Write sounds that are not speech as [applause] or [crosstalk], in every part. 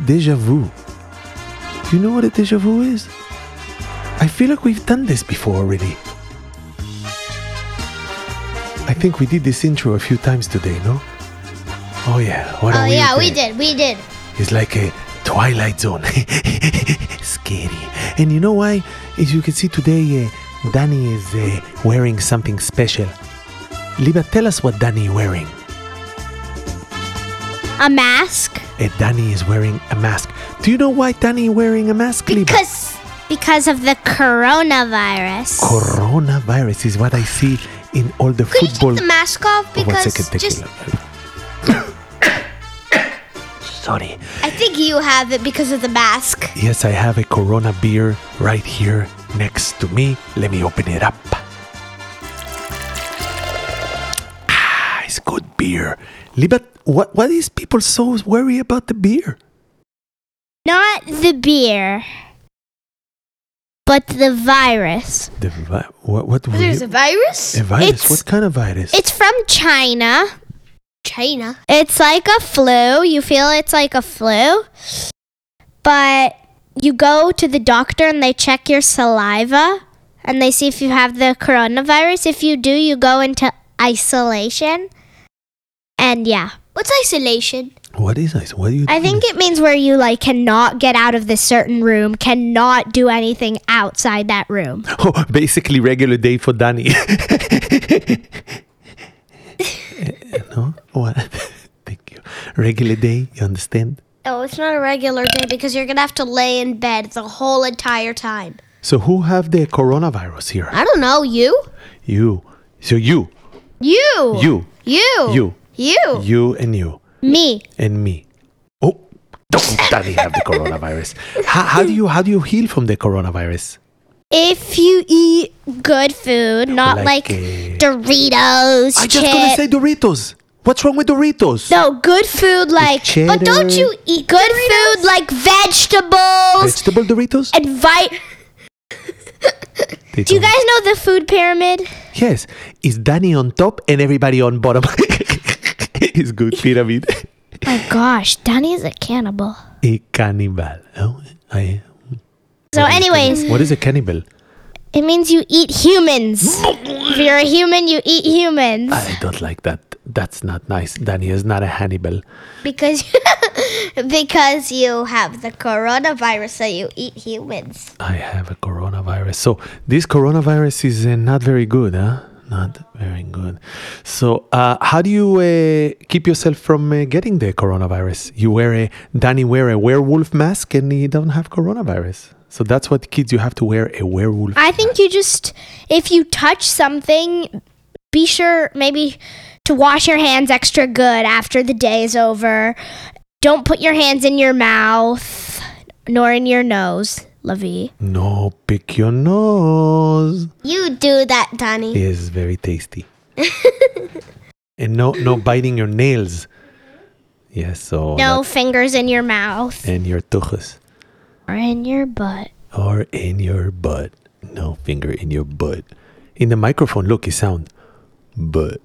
a deja vu. Do you know what a deja vu is? I feel like we've done this before already. I think we did this intro a few times today, no? Oh yeah, what Oh yeah, we did. We did. It's like a Twilight Zone. [laughs] Scary. And you know why? As you can see today, uh, Danny is uh, wearing something special. Liba, tell us what Danny is wearing. A mask Uh, Danny is wearing a mask. Do you know why Danny wearing a mask, Liba? because because of the coronavirus. Coronavirus is what I see in all the Could you football. take the mask off Oh, one because second, just. Sorry. I think you have it because of the mask. Yes, I have a Corona beer right here next to me. Let me open it up. Ah, it's good beer. Libat, what what is these people so worried about the beer? Not the beer, but the virus. The vi- what what There's a virus? a virus? It's- what kind of virus? It's from China. China. It's like a flu. You feel it's like a flu. But you go to the doctor and they check your saliva and they see if you have the coronavirus. If you do, you go into isolation. And yeah, What's isolation? what is this? What do you? I think it means where you like cannot get out of this certain room, cannot do anything outside that room. [laughs] Oh, basically regular day for Danny. [laughs] Eh, no, what? [laughs] Thank you. Regular day. You understand? Oh, it's not a regular day because you're gonna have to lay in bed the whole entire time. So who have the coronavirus here? I don't know. You? You. So you, You? you, You? you, You? you, and you, Me. and me. Oh, don't Danny have the coronavirus? How, how do you how do you heal from the coronavirus? If you eat good food, not Like, like, uh, Doritos, I just gonna say Doritos. What's wrong with Doritos? No, good food like cheddar. But don't you eat good food like vegetables Vegetable Doritos? and vi- Do you guys know the food pyramid? Yes. Is Danny on top and everybody on bottom? [laughs] it's good pyramid. [laughs] Oh gosh, Danny is a cannibal. a cannibal. Oh, I. So anyways, What is a cannibal? it means you eat humans. if you're a human, you eat humans. I don't like that. That's not nice. Danny is not a Hannibal. Because [laughs] because you have the coronavirus, so you eat humans. I have a coronavirus. So this coronavirus is uh, not very good, huh? Not very good. So uh, how do you uh, keep yourself from uh, getting the coronavirus? You wear a Danny wear a werewolf mask and he don't have coronavirus. So that's what kids you have to wear a werewolf. I think you just, if you touch something, be sure maybe to wash your hands extra good after the day is over. Don't put your hands in your mouth nor in your nose, Lavi. No, pick your nose. You do that, Danny. It is very tasty. [laughs] and no, no biting your nails. Yes, so No fingers in your mouth and your tuchus or in your butt. or in your butt. No finger in your butt. In the microphone, look, it sound butt.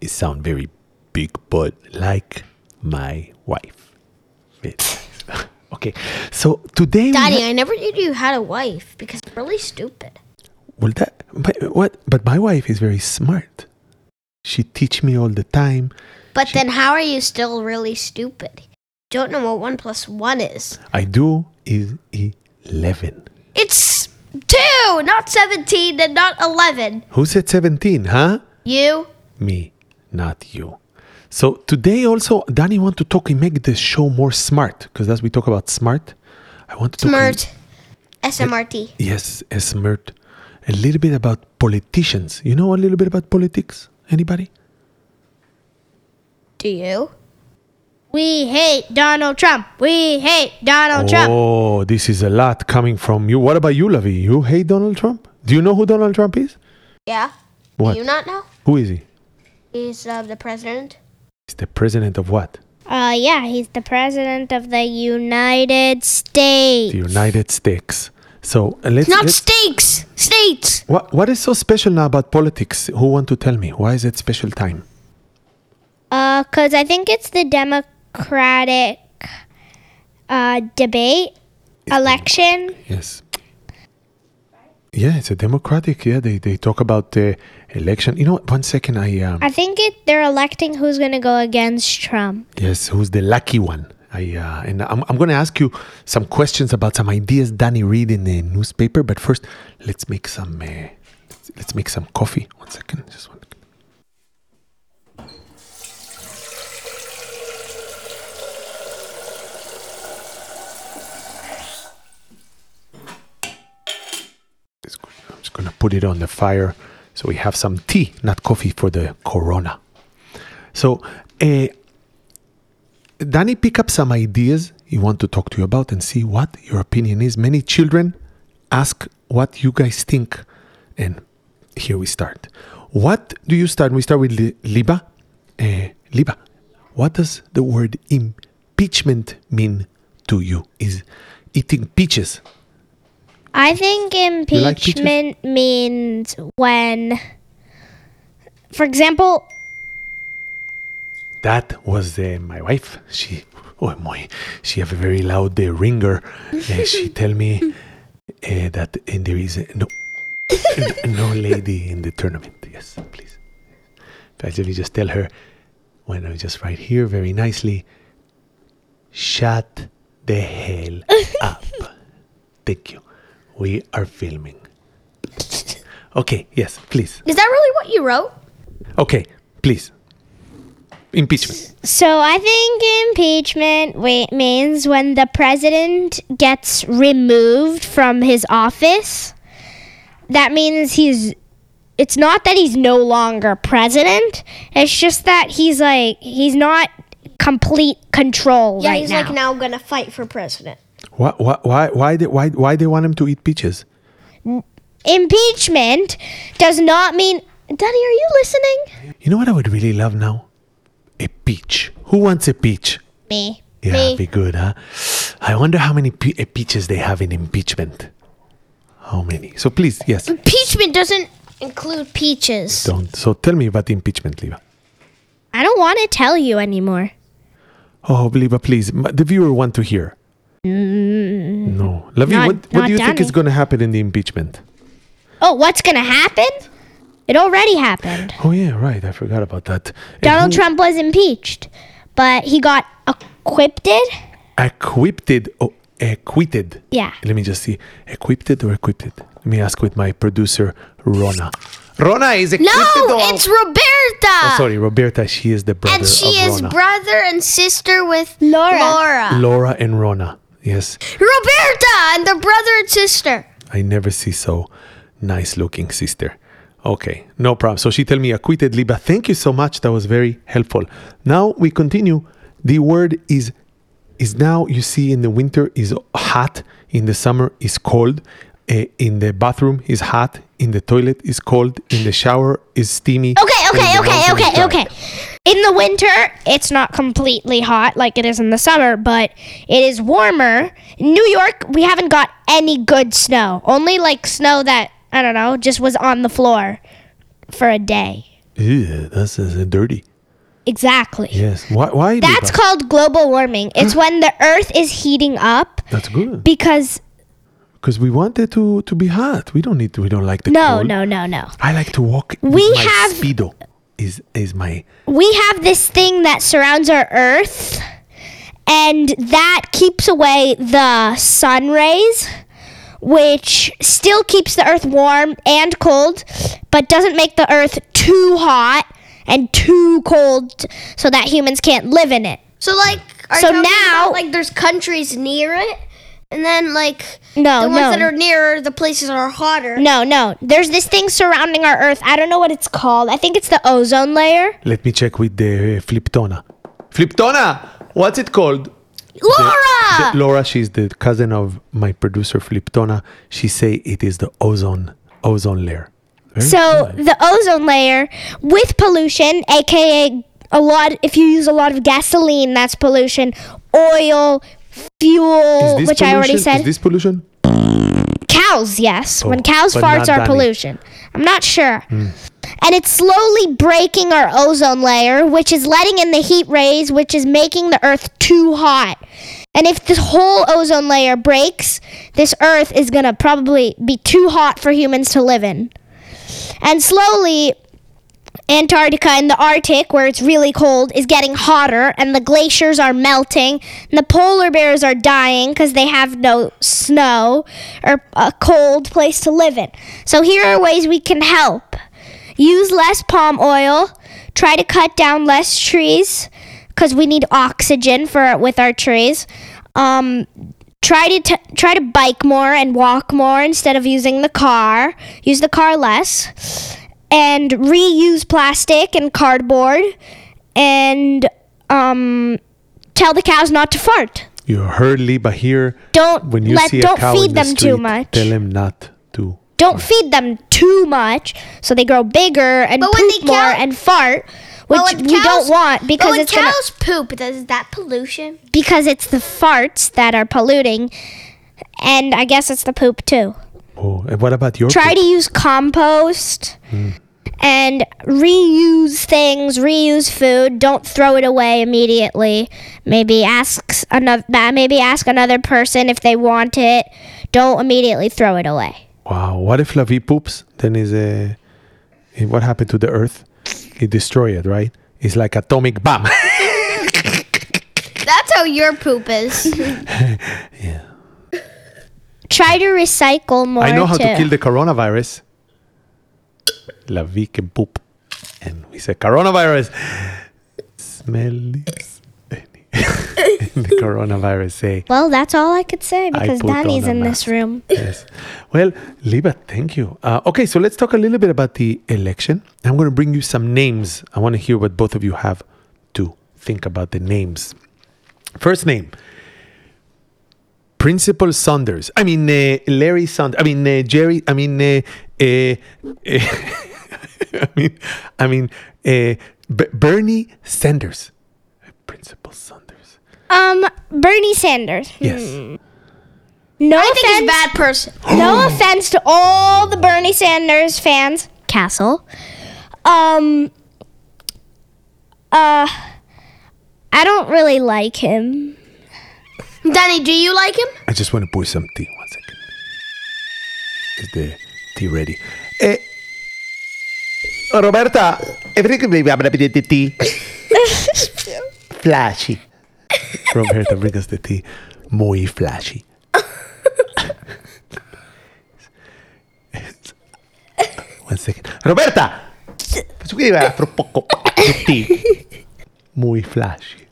It sound very big butt, like my wife. Nice. Okay, so today Daddy, ha- I never knew you had a wife because it's really stupid. Well, that but what? But my wife is very smart. She teach me all the time. But then how are you still really stupid? Don't know what one plus one is. I do is eleven. It's two, not seventeen and not eleven. Who said seventeen? Huh? You? Me, not you. So today also, Danny want to talk and make the show more smart because as we talk about smart, I want to talk Smart. SMRT. yes, a smart. A little bit about politicians. You know a little bit about politics? Anybody? Do you? We hate Donald Trump. We hate Donald Trump. Oh, this is a lot coming from you. What about you, Lavi? You hate Donald Trump? Do you know who Donald Trump is? Yeah. What? Do you not know? Who is he? He's uh, the president. He's the president of what? Uh, yeah, he's the president of the United States. The United States. So uh, let's. Not let's steaks. States. what, what is so special now about politics? Who want to tell me? Why is it special time? Uh, cause I think it's the Democratic uh debate election. Yes. Yeah, it's a democratic. Yeah, they, they talk about the election. You know, one second. I um, I think it they're electing who's gonna go against Trump. yes, who's the lucky one? I uh, and I'm I'm going to ask you some questions about some ideas Danny read in the newspaper. But first, let's make some uh, let's make some coffee. One second, just one. second. It's good. I'm just going to put it on the fire so we have some tea, not coffee, for the corona. So, uh, Danny, pick up some ideas he want to talk to you about and see what your opinion is. Many children ask what you guys think, and here we start. What do you start? We start with Li- Liba. Uh, Liba, what does the word impeachment mean to you? Is eating peaches? I think like impeachment means when, for example, That was uh, my wife. She, oh my, she have a very loud uh, ringer. Uh, she [laughs] tell me uh, that uh, there is no [laughs] no lady in the tournament. Yes, please. Actually, just tell her when I just right here very nicely. Shut the hell up. [laughs] Thank you. We are filming. Okay. Yes, please. Is that really what you wrote? Okay, please. Impeachment. So I think impeachment means when the president gets removed from his office. That means he's. It's not that he's no longer president. It's just that he's like he's not complete control Yeah, right he's now. like now gonna fight for president. Why, why, why, why, they, why, why they want him to eat peaches? Impeachment does not mean. Daddy, are you listening? You know what I would really love now? A peach. Who wants a peach? Me. Yeah, Me. be good, huh? I wonder how many pe- peaches they have in impeachment. How many? So please, yes, Impeachment doesn't include peaches. don't. So tell me about the impeachment, Liva. I don't want to tell you anymore. Oh, Liva, please. The viewer want to hear. Mm. no, Lavi, not- what, what do you think is going to happen in the impeachment? Oh, what's gonna happen? It already happened. Oh yeah, right. I forgot about that. Donald who- Trump was impeached, but he got acquitted. acquitted. Oh, acquitted. Yeah. Let me just see. Acquitted or acquitted? Let me ask with my producer, Rona. Rona is equipped No, or... it's Roberta. Oh, sorry, Roberta. She is the brother and she of is Rona. brother and sister with Laura. Laura. Laura and Rona. Yes, Roberta and the brother and sister. I never see so nice looking sister. Okay, no problem. So she tell me acquitted Liba. Thank you so much. That was very helpful. Now we continue. The word is is now you see in the winter is hot, in the summer is cold. Uh, in the bathroom is hot, in the toilet is cold, in the shower is steamy. Okay, okay, okay, okay, okay. In the winter, it's not completely hot like it is in the summer, but it is warmer. In New York, we haven't got any good snow. Only like snow that, I don't know, just was on the floor for a day. Ew, that's uh, dirty. Exactly. Yes. Why? why That's called global warming. It's [gasps] when the earth is heating up That's good. because Because we want it to, to be hot. We don't need to. We don't like the no, cold. no, no, no. I like to walk. We have- speedo. Is is my we have this thing that surrounds our earth and that keeps away the sun rays which still keeps the earth warm and cold but doesn't make the earth too hot and too cold so that humans can't live in it. So like, are So you now- about, like there's countries near it, and then like No, the ones no. that are nearer, the places are hotter. no no there's this thing surrounding our earth i don't know what it's called i think it's the ozone layer Let me check with the uh, Fliptona. Fliptona, what's it called? Laura. The- Laura, she's the cousin of my producer Fliptona. She say it is the ozone ozone layer. Very So good. the ozone layer with pollution, aka a lot if you use a lot of gasoline, that's pollution, oil, Is fuel, which I already said. Is this pollution? cows, yes. when Oh, cows farts are pollution. I'm not sure. And it's slowly breaking our ozone layer, which is letting in the heat rays, which is making the earth too hot. And if this whole ozone layer breaks, this earth is going to probably be too hot for humans to live in. And slowly, Antarctica and the Arctic, where it's really cold, is getting hotter, and the glaciers are melting, and the polar bears are dying because they have no snow or a cold place to live in. So, here are ways we can help use less palm oil, try to cut down less trees because we need oxygen for with our trees. Um, try to t- try to bike more and walk more instead of using the car. Use the car less, and reuse plastic and cardboard, and um, tell the cows not to fart. You heard Liba here. Don't When you let see a don't cow feed in the them too much. Tell him not to. Don't feed them too much so they grow bigger and But when poop they more cow- and fart, which But when we cows- don't want because but when it's gonna, cows poop, does that pollution? because it's the farts that are polluting, and I guess it's the poop too. Oh, and what about your? Try poop? to use compost and reuse things, reuse food. Don't throw it away immediately. Maybe ask another maybe ask another person if they want it. Don't immediately throw it away. Wow. What if Lavi poops? Then is a. Eh, what happened to the Earth? It destroy it, right? It's like atomic bomb. [laughs] That's how your poop is. [laughs] [laughs] yeah. Try to recycle more I know how too. to kill the coronavirus. Lavi can poop, and we say coronavirus. Smell is any. [laughs] the coronavirus say well, that's all I could say because Danny's in this room. yes. Well, Liba, thank you. Uh, okay, so let's talk a little bit about the election. I'm going to bring you some names. I want to hear what both of you have to think about the names. First name Principal Saunders. I mean, uh, Larry Saunders. I mean, uh, Jerry. I mean, uh, uh, [laughs] [laughs] I mean, I mean, uh, B- Bernie Sanders. Principal Saunders. Um, Bernie Sanders. Yes. No I think he's a offense. bad person. [gasps] no offense to all the Bernie Sanders fans. Castle. Um. Uh. I don't really like him. Danny, do you like him? I just want to pour some tea. One second. Is the tea ready? Eh, Roberta, everything maybe I'm gonna be the tea. flashy. Roberta, bring us the tea. Muy flashy. One second. Roberta! Faccio che va fra poco. The tea. Muy flashy.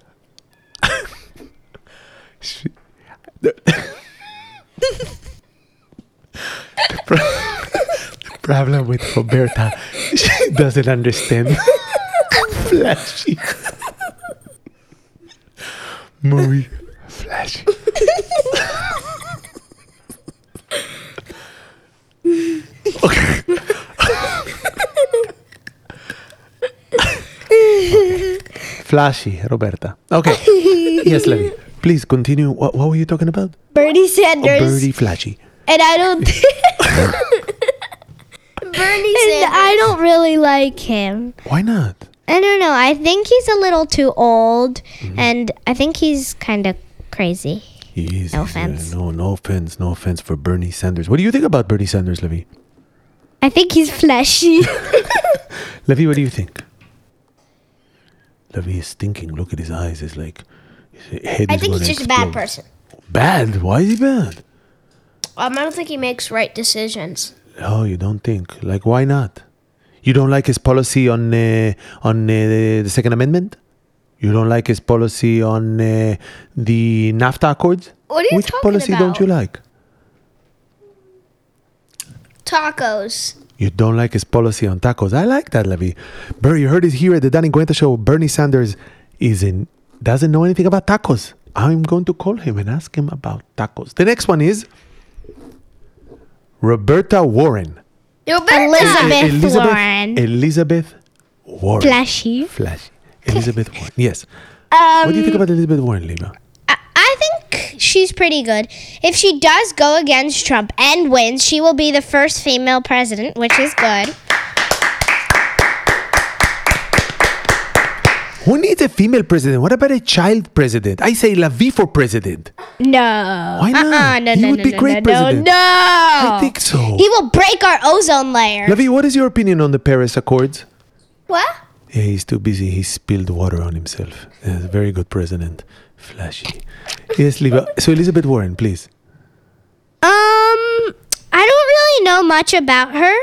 Problem with Roberta, she doesn't understand. [laughs] flashy. Muy flashy. Okay. Flashy, Roberta. Okay. yes, Levi. Please continue. What, what were you talking about? Bernie Oh, Sanders. birdie flashy. And I don't. [laughs] [laughs] Bernie and I don't really like him. Why not? I don't know. I think he's a little too old, Mm-hmm. and I think he's kind of crazy. He is, No he's, offense. no, no offense. No offense for Bernie Sanders. What do you think about Bernie Sanders, Levy? I think he's fleshy. Levy, [laughs] [laughs] what do you think? Levy is thinking. Look at his eyes. It's like his head I is think he's gonna just a bad person. Bad? Why is he bad? Um, I don't think he makes right decisions. Oh, you don't think? Like, why not? You don't like his policy on uh, on uh, the Second Amendment? You don't like his policy on uh, the NAFTA Accords? What are you Which talking policy don't you like? Tacos. You don't like his policy on tacos. I like that, Levy. Bernie, you heard it here at the Danny Guenta show. Bernie Sanders is in doesn't know anything about tacos. I'm going to call him and ask him about tacos. The next one is Roberta Warren. Elizabeth Warren. Elizabeth Warren. Flashy. Flashy. Elizabeth [laughs] Warren. Yes. Um, what do you think about Elizabeth Warren, Lima? I, I think she's pretty good. If she does go against Trump and wins, she will be the first female president, which is good. Who needs a female president? What about a child president? I say Lavi for president. No. Why not? Uh-uh, no, He no, would no, be no, great no, president. No. I think so. He will break our ozone layer. Lavi, what is your opinion on the Paris Accords? What? Yeah, he's too busy. He spilled water on himself. Yeah, very good president. Flashy. Yes, Liva. So Elizabeth Warren, please. Um, I don't really know much about her,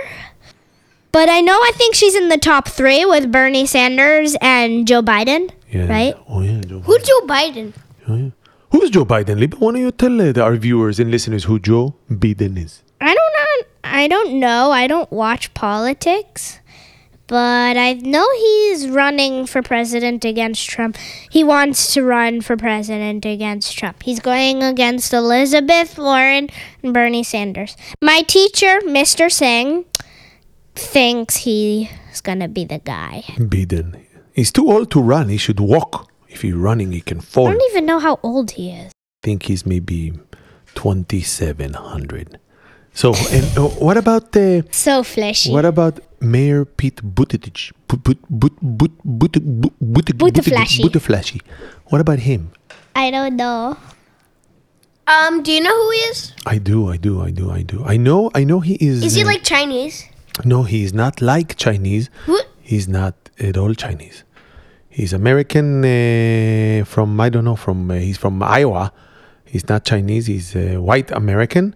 but I know I think she's in the top three with Bernie Sanders and Joe Biden. Yeah. Right? Oh yeah. Joe Who's Biden. Joe Biden? Oh, yeah. Who's Joe Biden? Liva, why don't you tell uh, our viewers and listeners who Joe Biden is? I don't know. I don't know. I don't watch politics, but I know he's running for president against Trump. He wants to run for president against Trump. He's going against Elizabeth Warren and Bernie Sanders. My teacher, Mr. Singh, thinks he's gonna be the guy. Biden. He's too old to run. He should walk. If he's running, he can fall. I don't even know how old he is. I think he's maybe 2700 so and uh, what about the So fleshy. what about mayor pete buttigieg But- but- but- but- but- but- but- Buttigieg. Buttigieg. what about him I don't know. Um, do you know who he is? i do i do i do i do i know i know he is Is he uh, like Chinese? No he's not like chinese What? he's not at all chinese he's american uh, from i don't know from uh, he's from iowa he's not chinese he's uh, white american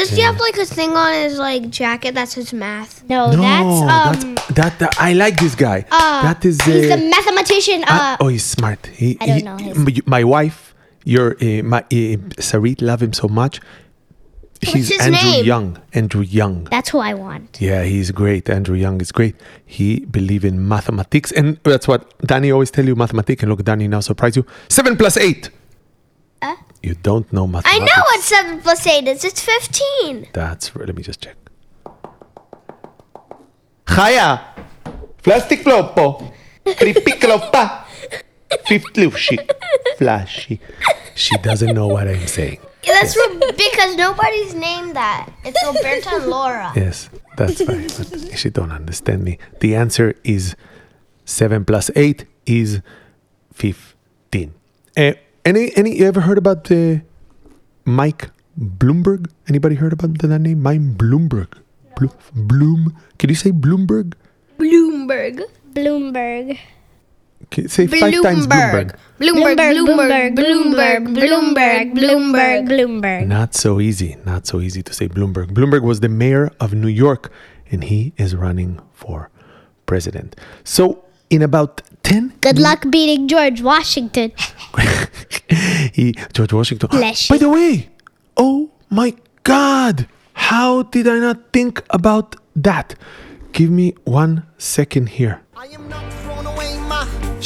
Does he have like a thing on his like jacket that says math? No, no, that's um. that's, that, that I like this guy. uh, that is. he's a mathematician. ah, Uh, oh, he's smart. He, I don't he- know his- m- My wife, your uh, my uh, Sarit, love him so much. He's Andrew name? Young. Andrew Young. that's who I want. Yeah, he's great. Andrew Young is great. He believe in mathematics, and that's what Danny always tell you mathematics. And look, Danny now surprise you. Seven plus eight. Uh? You don't know I know what seven plus eight is. It's fifteen. That's right. Let me just check. Chaya, plastic flopo, tripiclopa, [laughs] fifth flashy. She doesn't know what I'm saying. Yeah, That's Ro- because nobody's named that. It's Roberta and [laughs] Laura. Yes, that's right. But she don't understand me. The answer is seven plus eight is fifteen. Uh, any any you ever heard about the Mike Bloomberg? Anybody heard about that name? Mike Bloomberg. Blo- Bloom. Can you say Bloomberg? Bloomberg. Bloomberg. Can you say five times Bloomberg. Bloomberg. Bloomberg. Bloomberg. Bloomberg. Bloomberg. Bloomberg. Not so easy. Not so easy to say Bloomberg. Bloomberg was the mayor of New York, and he is running for president. So in about ten Good luck beating George Washington. [laughs] he George Washington. Bless By the way, oh my God, how did I not think about that? Give me one second here. I am not throwing away my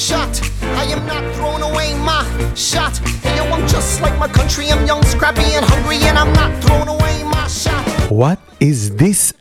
shot. I am not throwing away my shot. Hey yo, I'm just like my country. I'm young, scrappy, and hungry, and I'm not throwing away my shot. What is this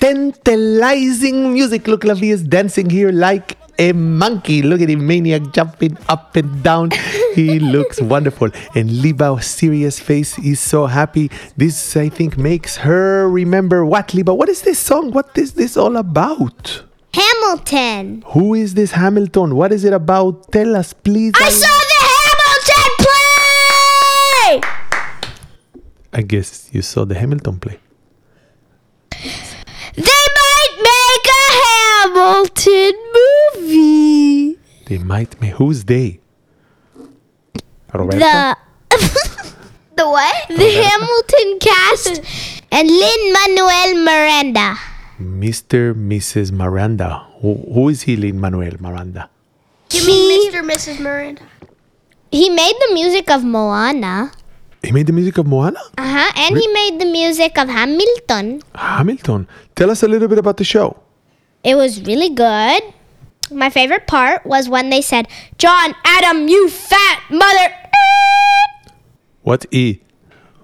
tantalizing music? Look, Lavi is dancing here like a monkey. Look at him, maniac, jumping up and down. he [laughs] looks wonderful. And Liba's serious face is so happy. This, I think, makes her remember what, Liba? What is this song? What is this all about? Hamilton. Who is this Hamilton? What is it about? Tell us, please. I saw the Hamilton play. I guess you saw the Hamilton play. They might make a Hamilton movie. They might. make. who's they? Roberta? The [laughs] The what? the Hamilton cast and Lin Manuel Miranda. Mr. Mrs. Miranda. Who, who is he, Lin Manuel Miranda? You mean Mr. Mrs. Miranda? He made the music of Moana. He made the music of Moana? Uh huh. And he made the music of Hamilton. Hamilton. Tell us a little bit about the show. It was really good. My favorite part was when they said, John Adam, you fat mother. What E?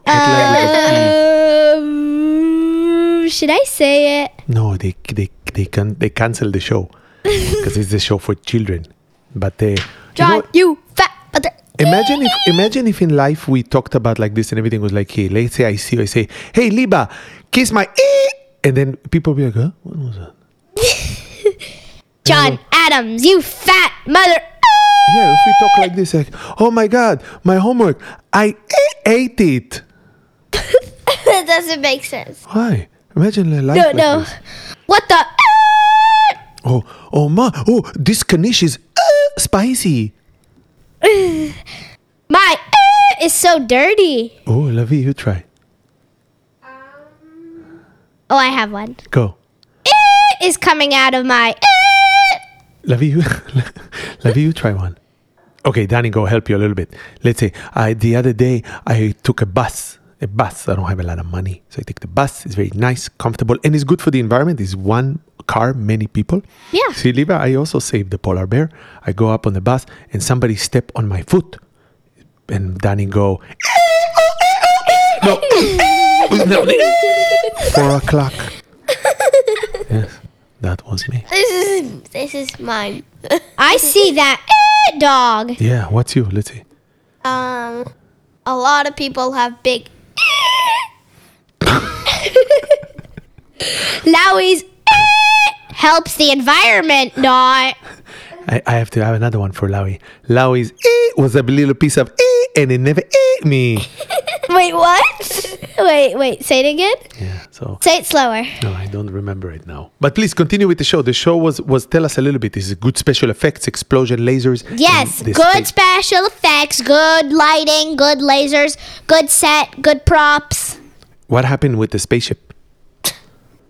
What language E? Um, should I say it? No, they they they can they cancel the show [laughs] because it's the show for children. But uh, you John, know, you, fat mother. imagine if [laughs] imagine if in life we talked about like this and everything was like, hey, let's say I see you, I say, hey, Liba, kiss my [laughs] and then people be like, huh? What was that? John Adams, you fat mother. Yeah, if we talk like this, like, oh my God, my homework, I ate it. that doesn't make sense. Why? Imagine a life No, like no. this. What the? Oh, oh ma, oh, this knish is uh, spicy. [sighs] My uh, is so dirty. Oh, Lavi, you try. Um, oh, I have one. Go. Uh, is coming out of my. Uh, Lavi, you, [laughs] Lavi, you try one. Okay, Danny, go help you a little bit. Let's say I the other day I took a bus. A bus. I don't have a lot of money, so I take the bus. It's very nice, comfortable, and it's good for the environment. It's one car, many people. Yeah. See, Liva, I also saved the polar bear. I go up on the bus, and somebody step on my foot, and Danny go. no, no, [laughs] four o'clock. Yes, that was me. This is this is mine. [laughs] I see that dog. Yeah, what's you? Let's see. um, a lot of people have big. Lowie's helps the environment not. I, I have to have another one for Lowy. Lowy's eh, was a little piece of eh, and it never ate me. [laughs] Wait, what? wait, wait. Say it again. Yeah, so Say it slower. no, I don't remember it now. But please continue with the show. The show was was tell us a little bit. Is it good special effects, explosion, lasers? Yes, good space- special effects, good lighting, good lasers, good set, good props. What happened with the spaceship?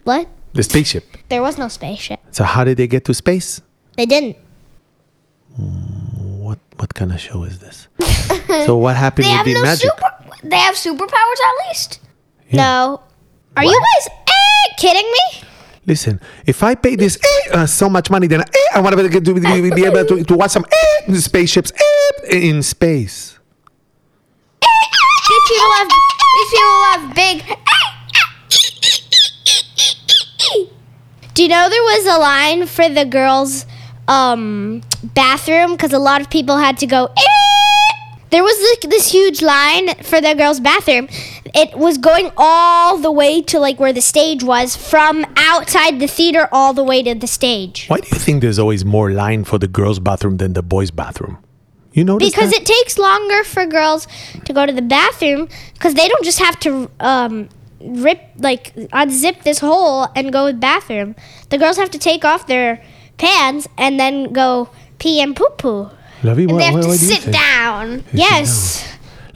What? The spaceship. There was no spaceship. So how did they get to space? They didn't. What what kind of show is this? [laughs] so what happened They with have the no magic? super. They have superpowers at least. No. Are you guys eh, kidding me? Listen, if I pay this eh, uh, so much money, then eh, I want to be, to be be able to, to watch some eh, spaceships eh, in space. People have. These people have big. Do you know there was a line for the girls' um, bathroom because a lot of people had to go. "Eh!" There was this, this huge line for the girls' bathroom. It was going all the way to like where the stage was, from outside the theater all the way to the stage. Why do you think there's always more line for the girls' bathroom than the boys' bathroom? You notice Because that? it takes longer for girls to go to the bathroom because they don't just have to um, rip like unzip this hole and go to the bathroom. The girls have to take off their pants and then go pee and poo poo. Lavi, And what, they have what, to what do sit think? down. Yes.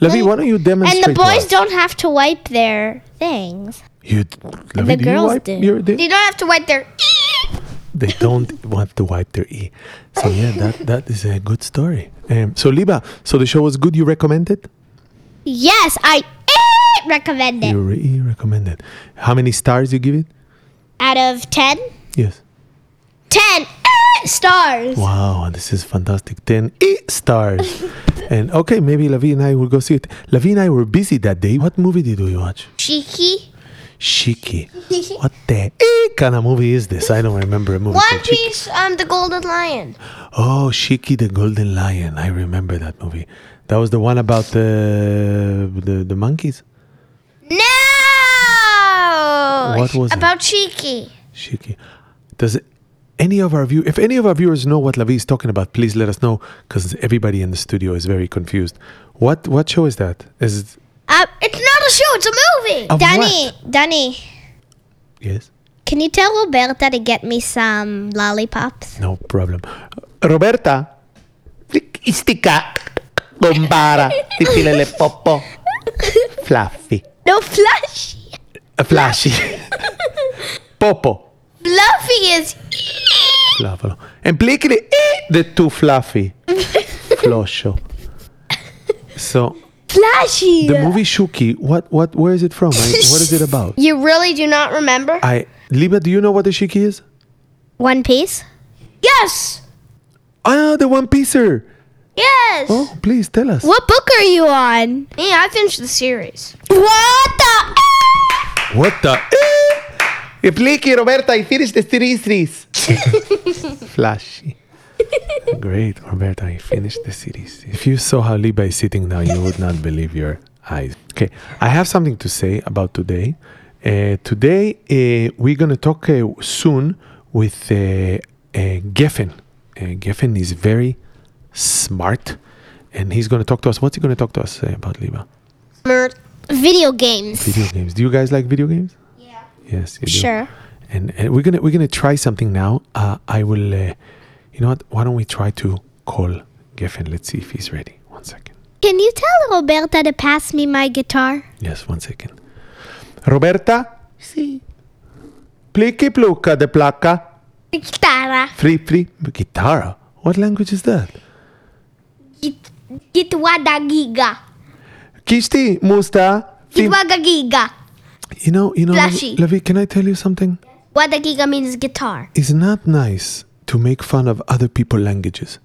Lavi, why don't you demonstrate? And the boys don't have to wipe their things. You, the girls you do. Your, they, They don't have to wipe their. They don't want to wipe their e. So yeah, that that is a good story. Um, so Liba, so the show was good. You recommend it? Yes, I eh, recommend it. You re- recommend it. How many stars you give it? Out of 10, Yes. 10 eh, stars. Wow, this is fantastic. 10 e stars. [laughs] and okay, maybe Lavi and I will go see it. Lavi and I were busy that day. What movie did we watch? Cheeky. Shiki. What the e kind of movie is this? I don't remember a movie One Shiki. Piece. Um, the Golden Lion. Oh, Shiki the Golden Lion. I remember that movie. That was the one about the the, the monkeys. No. What was about Cheeky? Shiki. Does any of our view if any of our viewers know what Lavi is talking about, please let us know because everybody in the studio is very confused. What what show is that? Is it, Uh, It's not a show. It's a movie. of Danny, what? Danny, Yes. can you tell Roberta to get me some lollipops? No problem. Roberta. Istika. Bombara. Titilele popo. Fluffy. No flash. Uh, Flashy. Popo. Fluffy is. Fluffalo. And plikili. The too fluffy. [laughs] Floscio. So Flashy. the movie Shuki, what what where is it from? I, what is it [laughs] about? You really do not remember? I Liba, do you know what the Shiki is? One Piece. yes. Ah, the One Piecer. Yes. Oh, please tell us. What book are you on? Yeah, I finished the series. What the? What the? [laughs] Explique, Roberta, I finished the series. [laughs] Flashy. [laughs] Great, Roberta, I finished the series. If you saw how Liba is sitting now, you would not believe your eyes. Okay, I have something to say about today. Uh, today, uh, we're going to talk uh, soon with uh, uh, Geffen. Uh, Geffen is very smart, and he's going to talk to us. What's he going to talk to us uh, about, Liba? Video games. Video games. Do you guys like video games? Yeah. Yes, you do. Sure. and, and we're gonna we're gonna try something now. Uh, I will, uh, you know what? Why don't we try to call Geffen? Let's see if he's ready. One second. Can you tell Roberta to pass me my guitar? Yes, one second. Roberta. Si. Pliki pluka de placa. Guitarra. Free free guitar. What language is that? Gitwada giga. Kishti musta. Fi- Gitwaga giga. You know, you know, Lavi, can I tell you something? Wada giga means guitar. It's not nice to make fun of other people's languages.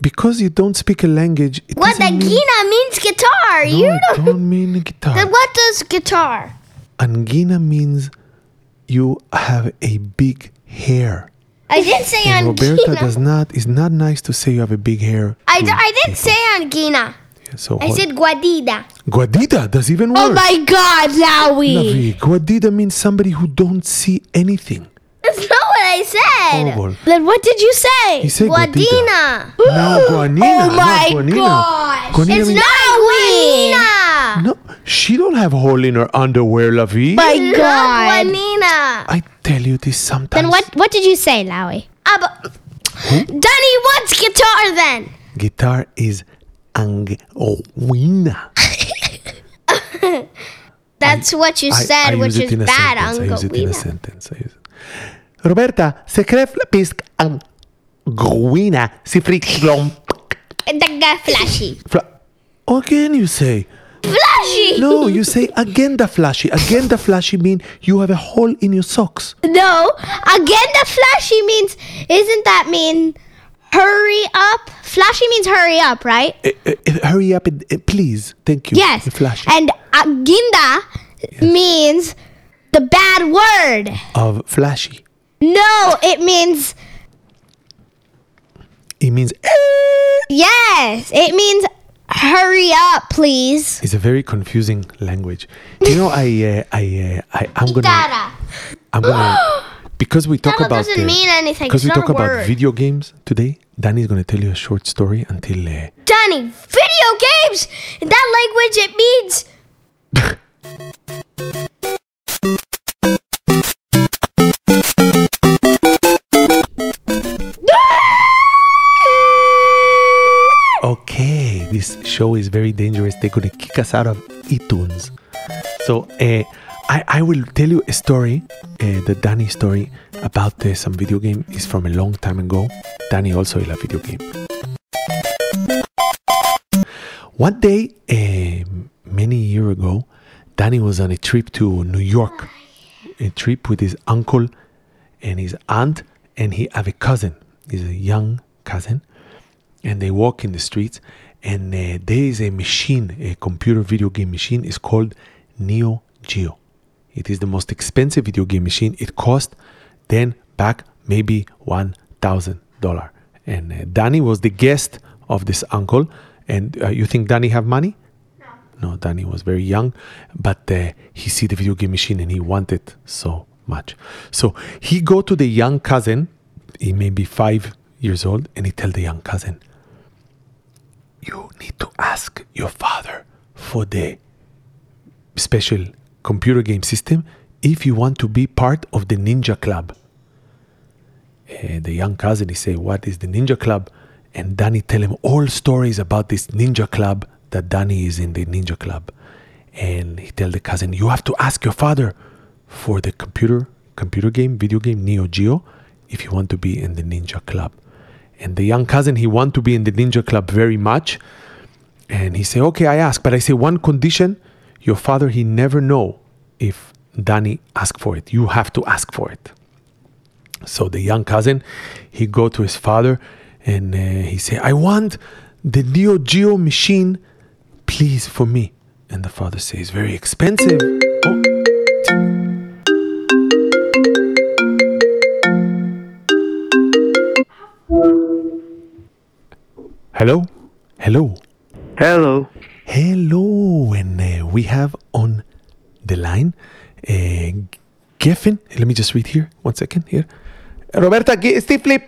Because you don't speak a language, it Wada doesn't mean- gina means guitar. No, you don't. don't mean guitar. Then what does guitar? Angina means you have a big hair. I didn't say And Roberta does not. It's not nice to say you have a big hair. I, to didn't say angina. Yeah, so I what- said guadida. guadida. That's even oh worse. Oh my God, Zowie. Lavi, guadida means somebody who don't see anything. That's what I said. Horrible. Then what did you say? He said guadida. Guadina. No, [gasps] guanina. Oh my not guanina. gosh. Guanina It's means- not guanina. No, she don't have hole in her underwear, Lavi. My Not God. Juanina. I tell you this sometimes. Then what, what did you say, Lowie? Ah, but- Danny, what's guitar then? Guitar is angina. [laughs] That's what you said, which use it is in a bad, sentence. I use it in a Angelina. sentence. I use it. Roberta, se cree pisc anguina si friglom. Daga flashy. Fla- Again, you say. Flashy! No, you say again the flashy. Again the flashy mean you have a hole in your socks. No. Again, the flashy means, isn't that mean hurry up? Flashy means hurry up, right? Eh, eh, hurry up, please. Thank you. Yes. Flashy. And aginda means the bad word. of flashy. No, it means It means yes. It means hurry up, please. It's a very confusing language. You know, I, uh, I, uh, I, I'm gonna, Dada. I'm gonna, [gasps] because we talk Dada about, doesn't mean anything. because we talk about video games today. Danny's gonna tell you a short story until. Uh, Danny, video games! In that language, it means. [laughs] show is very dangerous. They're gonna kick us out of iTunes. So, uh, I, I will tell you a story, uh, the Danny story about uh, some video game. is from a long time ago. Danny also is a video game. One day, many year ago, Danny was on a trip to New York, a trip with his uncle and his aunt, and he have a cousin. He's a young cousin, and they walk in the streets, and uh, there is a machine, a computer video game machine. is called Neo Geo. It is the most expensive video game machine. It cost then back maybe one thousand dollar. And uh, Danny was the guest of this uncle. And uh, you think Danny have money? No, No, Danny was very young, but uh, he see the video game machine and he wanted so much. So he go to the young cousin. He may be five years old, and he tell the young cousin, "You need to ask your father for the special computer game system if you want to be part of the Ninja Club." The young cousin he say, "What is the Ninja Club?" And Danny tell him all stories about this Ninja Club that Danny is in the Ninja Club. And he tell the cousin, "You have to ask your father for the computer computer game, video game Neo Geo, if you want to be in the Ninja Club." And the young cousin he want to be in the Ninja Club very much. And he say, "Okay, I ask, but I say one condition: your father he never know if Danny ask for it. You have to ask for it." So the young cousin, he go to his father and uh, he say, "I want the Neo Geo machine, please for me." And the father says, "Very expensive." Oh. Hello? Hello? Hello. Hello, and uh, we have on the line uh, Geffen. Let me just read here. One second here. Roberta, chi sti flip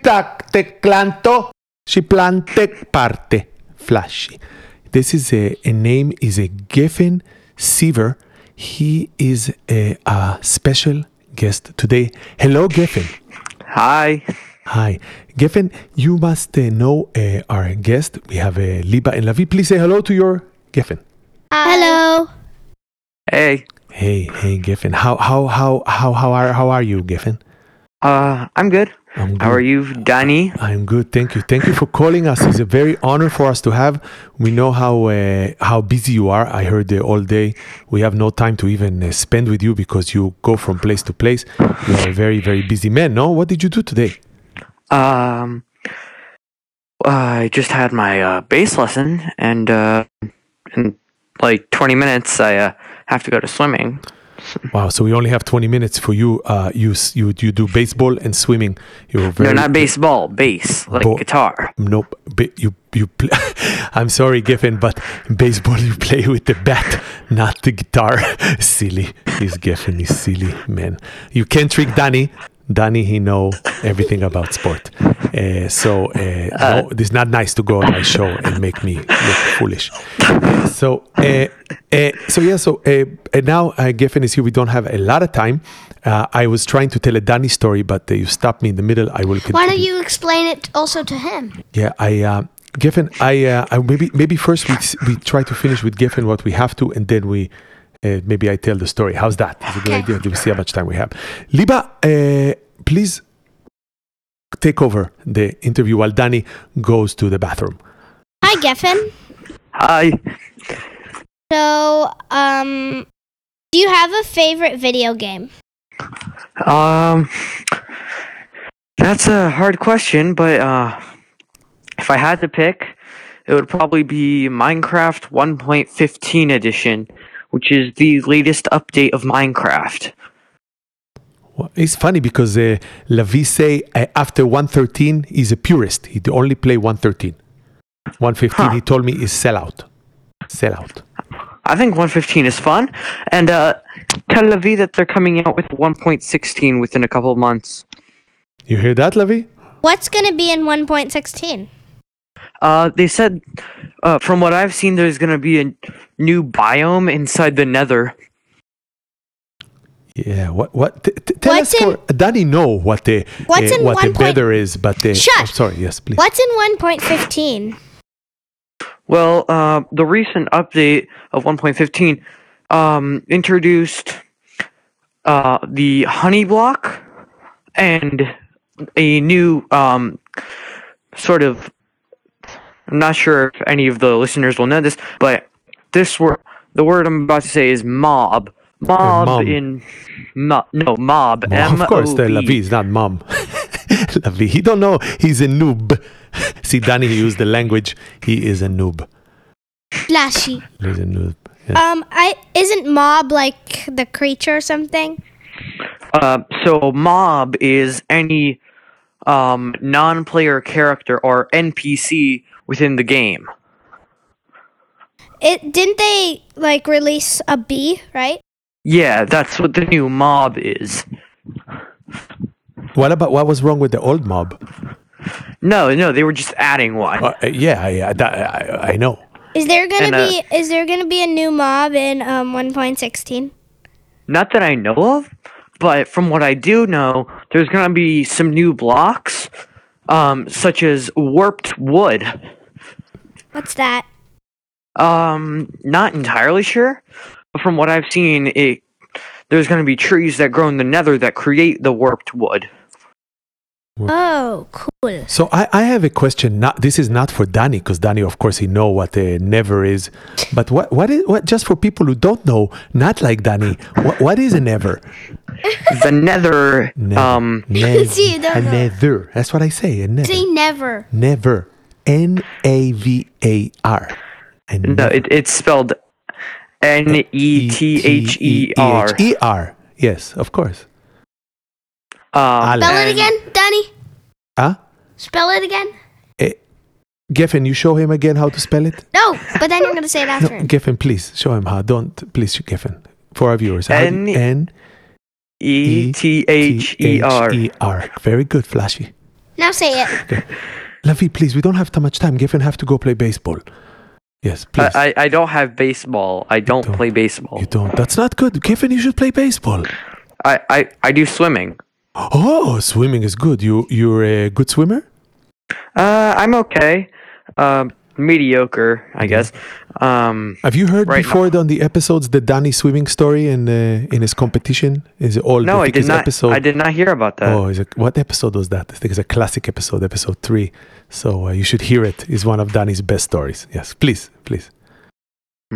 te clanto? Si plante parte. Flashy. This is a, a name is a Geffen Seaver. He is a, a special guest today. Hello, Geffen. Hi. Hi. Geffen, you must uh, know uh, our guest. We have uh, Liba and Lavi. Please say hello to your Geffen. Hello. Hey. Hey, hey, Giffen. How how how how how are how are you, Giffen? Uh, I'm good. I'm good. How are you, Danny? I'm good. Thank you. Thank you for calling us. It's a very honor for us to have. We know how uh, how busy you are. I heard uh, all day. We have no time to even uh, spend with you because you go from place to place. You are a very very busy man. No, what did you do today? Um, I just had my uh, bass lesson, and uh, in like 20 minutes, I uh, have to go to swimming. [laughs] Wow. So we only have 20 minutes for you. Uh, you you you do baseball and swimming. You're very no, not baseball, bass, like Bo- guitar. Nope. Ba- you you. Play, [laughs] I'm sorry, Giffen, but baseball you play with the bat, not the guitar. [laughs] silly. He's Giffen. He's silly man. You can't trick Danny. Danny, he know everything about sport. [laughs] Uh, so uh, no, it's not nice to go on my show and make me look foolish. So uh, uh, so yeah. So uh, uh, now uh, Giffen is here. We don't have a lot of time. Uh, I was trying to tell a Danny story, but uh, you stopped me in the middle. I will. Why don't you explain it also to him? Yeah, I uh, Giffen, I, uh, I maybe maybe first we we try to finish with Giffen what we have to, and then we uh, maybe I tell the story. How's that? Is a good idea. Do we see how much time we have? Liba, uh, please take over the interview while Danny goes to the bathroom. Hi, Geffen. Hi. So, um, do you have a favorite video game? Um, that's a hard question, but uh, if I had to pick, it would probably be Minecraft 1.15 edition, which is the latest update of Minecraft. Well, it's funny because uh, Lavi say uh, after 113 he's a purist. He only play 113. 115 Huh. he told me is sellout. Sellout. I think 115 is fun, and uh, tell Lavi that they're coming out with 1.16 within a couple of months. You hear that, Lavi? What's going to be in 1.16? Uh, they said, uh, from what I've seen, there's gonna be a new biome inside the Nether. Yeah, what what? T- t- tell What's us in- for Danny know what the What's uh, in what the one point- better is, but uh, Shush! oh, sorry, yes, please. What's in 1.15? Well, uh, the recent update of 1.15 um, introduced uh, the honey block and a new um, sort of. I'm not sure if any of the listeners will know this, but this word, the word I'm about to say is mob. Mob mom. in mo- no mob. Well, of course, the M-O-B. Lavi is not mom. [laughs] Lavi, he don't know. He's a noob. [laughs] See, Danny, he used the language. He is a noob. Flashy. He's a noob. Yeah. Um, I isn't mob like the creature or something? Uh, so mob is any um, non-player character or NPC within the game. It didn't they like release a bee, right? Yeah, that's what the new mob is. What about what was wrong with the old mob? No, no, they were just adding one. Uh, yeah, yeah, that, I, I know. Is there gonna And, uh, be is there gonna be a new mob in um 1.16? Not that I know of, but from what I do know, there's gonna be some new blocks, um, such as warped wood. What's that? Um, not entirely sure, but from what I've seen, it there's gonna be trees that grow in the Nether that create the warped wood. Oh, cool. So I, I have a question. Not this is not for Danny because Danny, of course, he know what a never is. But what what is what? Just for people who don't know, not like Danny. What, what is a never? [laughs] The Nether, Never. um, Nev- [laughs] See, a know. nether. That's what I say. A never. Say never. Never. N A V A R. A no, it, it's spelled N E T H E R. E R. Yes, of course. Um, Spell it again, Danny. Huh? Spell it again. Eh, Geffen, you show him again how to spell it. No, but then you're gonna say it No, after him. Geffen, please show him how. Don't please, Geffen, for our viewers. How do- N- N E T H E R. E R. Very good, Flashy. Now say it. Lavi, please, we don't have too much time. Geffen have to go play baseball. Yes, please. I, I I don't have baseball. I don't don't. play baseball. you don't. That's not good. Geffen, you should play baseball. I, I, I do swimming. Oh, swimming is good. You you're a good swimmer. Uh, I'm okay. Um, mediocre, I guess. Um, Have you heard Right before on the episodes the Danny swimming story in uh, in his competition? Is it all? no, I did not. Episode, I did not hear about that. Oh, is it, what episode was that? I think it's a classic episode, episode three. So uh, you should hear it. It's one of Danny's best stories. Yes, please, please.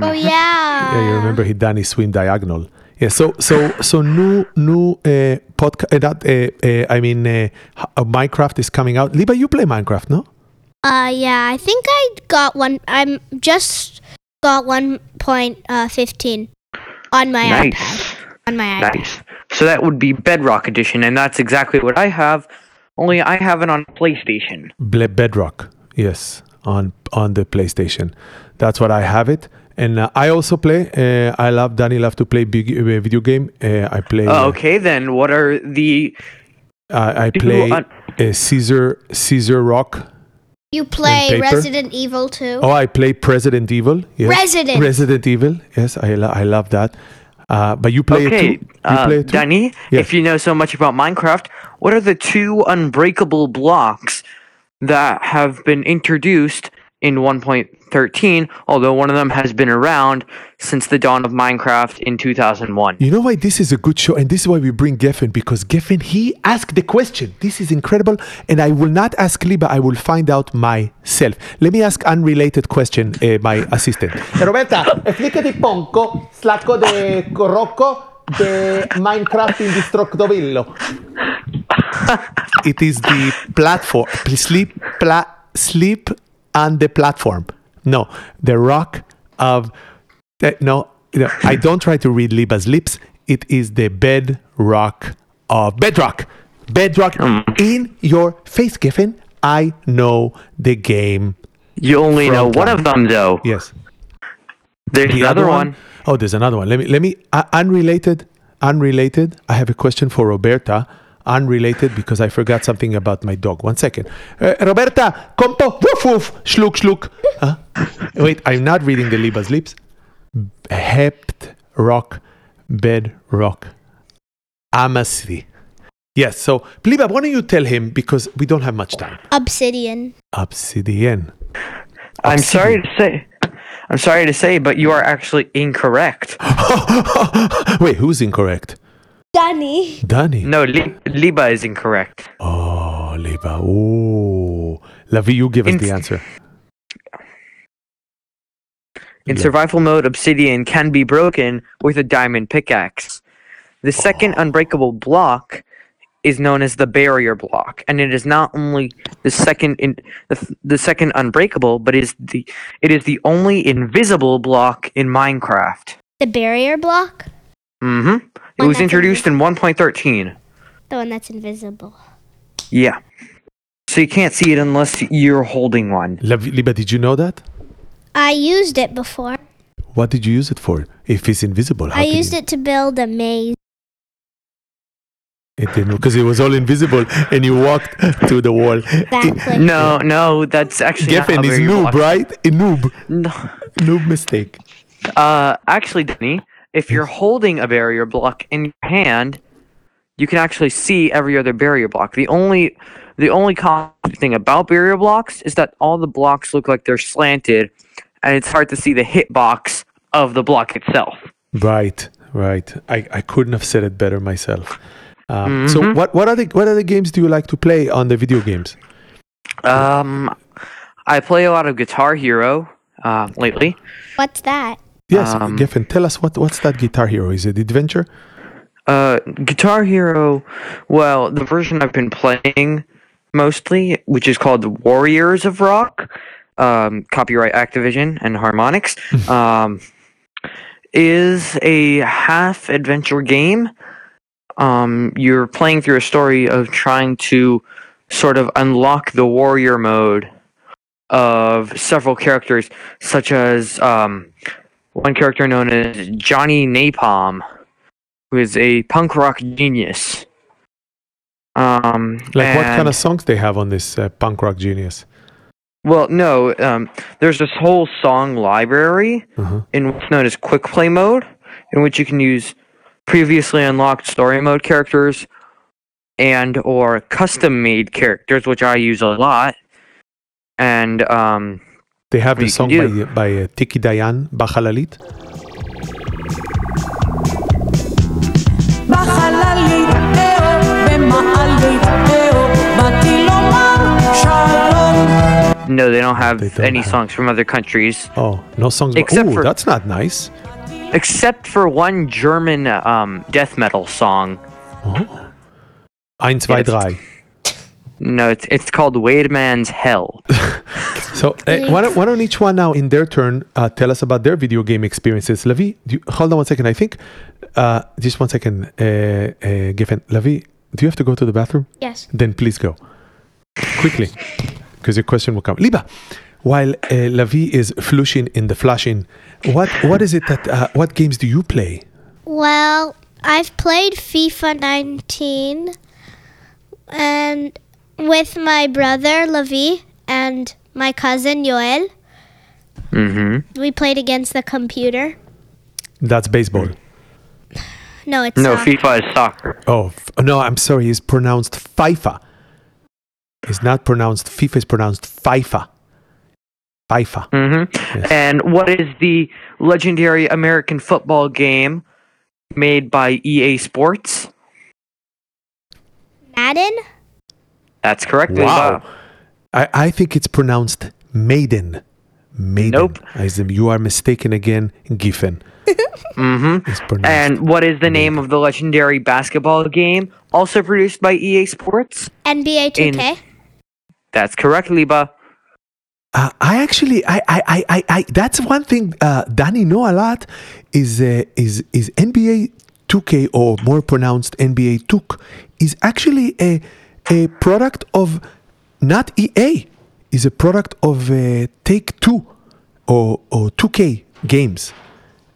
Oh yeah. Yeah, you remember he Danny swim diagonal. Yeah. So so so new new uh, podcast. Uh, that uh, uh, I mean, uh, uh, Minecraft is coming out. Liba, you play Minecraft, no? Uh, yeah. I think I got one. I'm just got one point uh, fifteen on my Nice. iPad. On my iPad. Nice. So that would be Bedrock Edition, and that's exactly what I have. Only I have it on PlayStation. Ble- Bedrock. Yes, on on the PlayStation. That's what I have it. And uh, I also play. Uh, I love Danny. Love to play big uh, video game. Uh, I play. Oh, uh, okay, then what are the? I, I play un- uh, Caesar Caesar Rock. You play? Resident Evil 2. Oh, I play President Evil. Yes. Resident. Resident Evil. Yes, I lo- I love that. Uh, but you play okay, it too. You uh, play it too. Danny, Yeah. if you know so much about Minecraft, what are the two unbreakable blocks that have been introduced in 1.13? Although one of them has been around since the dawn of Minecraft in 2001. You know why this is a good show, and this is why we bring Geffen because Geffen he asked the question. This is incredible, and I will not ask Liba. I will find out myself. Let me ask unrelated question, uh, my assistant. [laughs] Roberta, explícate ponco, slacco de Rocco de Minecraft Indestructibillo. It is the platform. Please sleep, pla- sleep on the platform. No, the rock of. Uh, no, no, I don't try to read Liba's lips. It is the bedrock of bedrock. Bedrock in your face, Geffen. I know the game. You only know one of them, though. Yes. There's The another one. Oh, there's another one. Let me let me uh, unrelated. Unrelated. I have a question for Roberta. Unrelated because I forgot something about my dog. One second. Uh, Roberta, compo, woof woof, shluk shluk. Huh? Wait, I'm not reading the Liba's lips. Hept rock, bed rock. Amasi. Yes. So, Liba, why don't you tell him because we don't have much time. Obsidian. Obsidian. I'm sorry to say. I'm sorry to say, but you are actually incorrect. [laughs] Wait, who's incorrect? Danny. Danny. No, Li- Liba is incorrect. Oh, Liba. Oh. Lavi, you give us In- the answer. In Yeah. survival mode, obsidian can be broken with a diamond pickaxe. The second unbreakable block is known as the barrier block, and it is not only the second in the, the second unbreakable, but is the it is the only invisible block in Minecraft. The barrier block. Mm-hmm. It was that's introduced in 1.13. The one that's invisible. Yeah. So you can't see it unless you're holding one. Lavi, Liba, did you know that? I used it before. What did you use it for? If it's invisible, how I used you- it to build a maze. It didn't because it was all invisible [laughs] and you walked through the wall. Exactly. No, no, that's actually not Geffen how is noob, blocks- right? A noob. No. Noob mistake. Uh, actually, Denny, if you're holding a barrier block in your hand, you can actually see every other barrier block. The only, the only common thing about barrier blocks is that all the blocks look like they're slanted, and it's hard to see the hitbox of the block itself. Right, right. I, I couldn't have said it better myself. Um, So Mhm. what what the what other games do you like to play on the video games? Um, I play a lot of Guitar Hero uh, lately. What's that? Yes, Um, Geffen, tell us what what's that Guitar Hero? Is it Adventure? Uh, Guitar Hero, well, the version I've been playing mostly, which is called the Warriors of Rock, um, copyright Activision and Harmonix, [laughs] um, is a half adventure game. Um, you're playing through a story of trying to sort of unlock the warrior mode of several characters, such as um, one character known as Johnny Napalm, who is a punk rock genius. Um, Like what kind of songs they have on this uh, punk rock genius? Well, no. Um, there's this whole song library Uh-huh. in what's known as quick play mode, in which you can use previously unlocked story mode characters and or custom made characters, which I use a lot. And um, they have the song by, by uh, Tiki Dayan, Bahalalit. No, they don't have they don't any have. songs from other countries. Oh, no songs. Except Ooh, for, that's not nice. Except for one German um, death metal song. Oh. Ein, zwei, drei. No, it's it's called Wade Man's Hell. [laughs] So uh, why, don't, why don't each one now in their turn uh, tell us about their video game experiences? Lavi, you, hold on one second. I think uh, just one second. Uh, uh, Giffen, Lavi, do you have to go to the bathroom? Yes. Then please go quickly, because your question will come. Liba, while uh, Lavi is flushing in the flashing, what what is it that uh, what games do you play? Well, I've played FIFA 19 and with my brother Lavi and my cousin Yoel. Mm-hmm. We played against the computer. That's baseball. No, it's No, not. FIFA is soccer. Oh f- no, I'm sorry. It's pronounced FIFA. It's not pronounced FIFA. It's pronounced FIFA. FIFA. Mm-hmm. Yes. And what is the legendary American football game made by EA Sports? Madden? That's correct. Wow. Leba. I, I think it's pronounced Maiden. Maiden. Nope. As you are mistaken again, Giffen. [laughs] Mm-hmm. And what is the name of the legendary basketball game also produced by EA Sports? NBA 2K? That's correct, Liba. Uh, I actually, I, I, I, I, I, that's one thing uh, Danny know a lot is uh, is is NBA 2K or more pronounced NBA 2K is actually a a product of not EA is a product of uh, Take Two or or 2K games,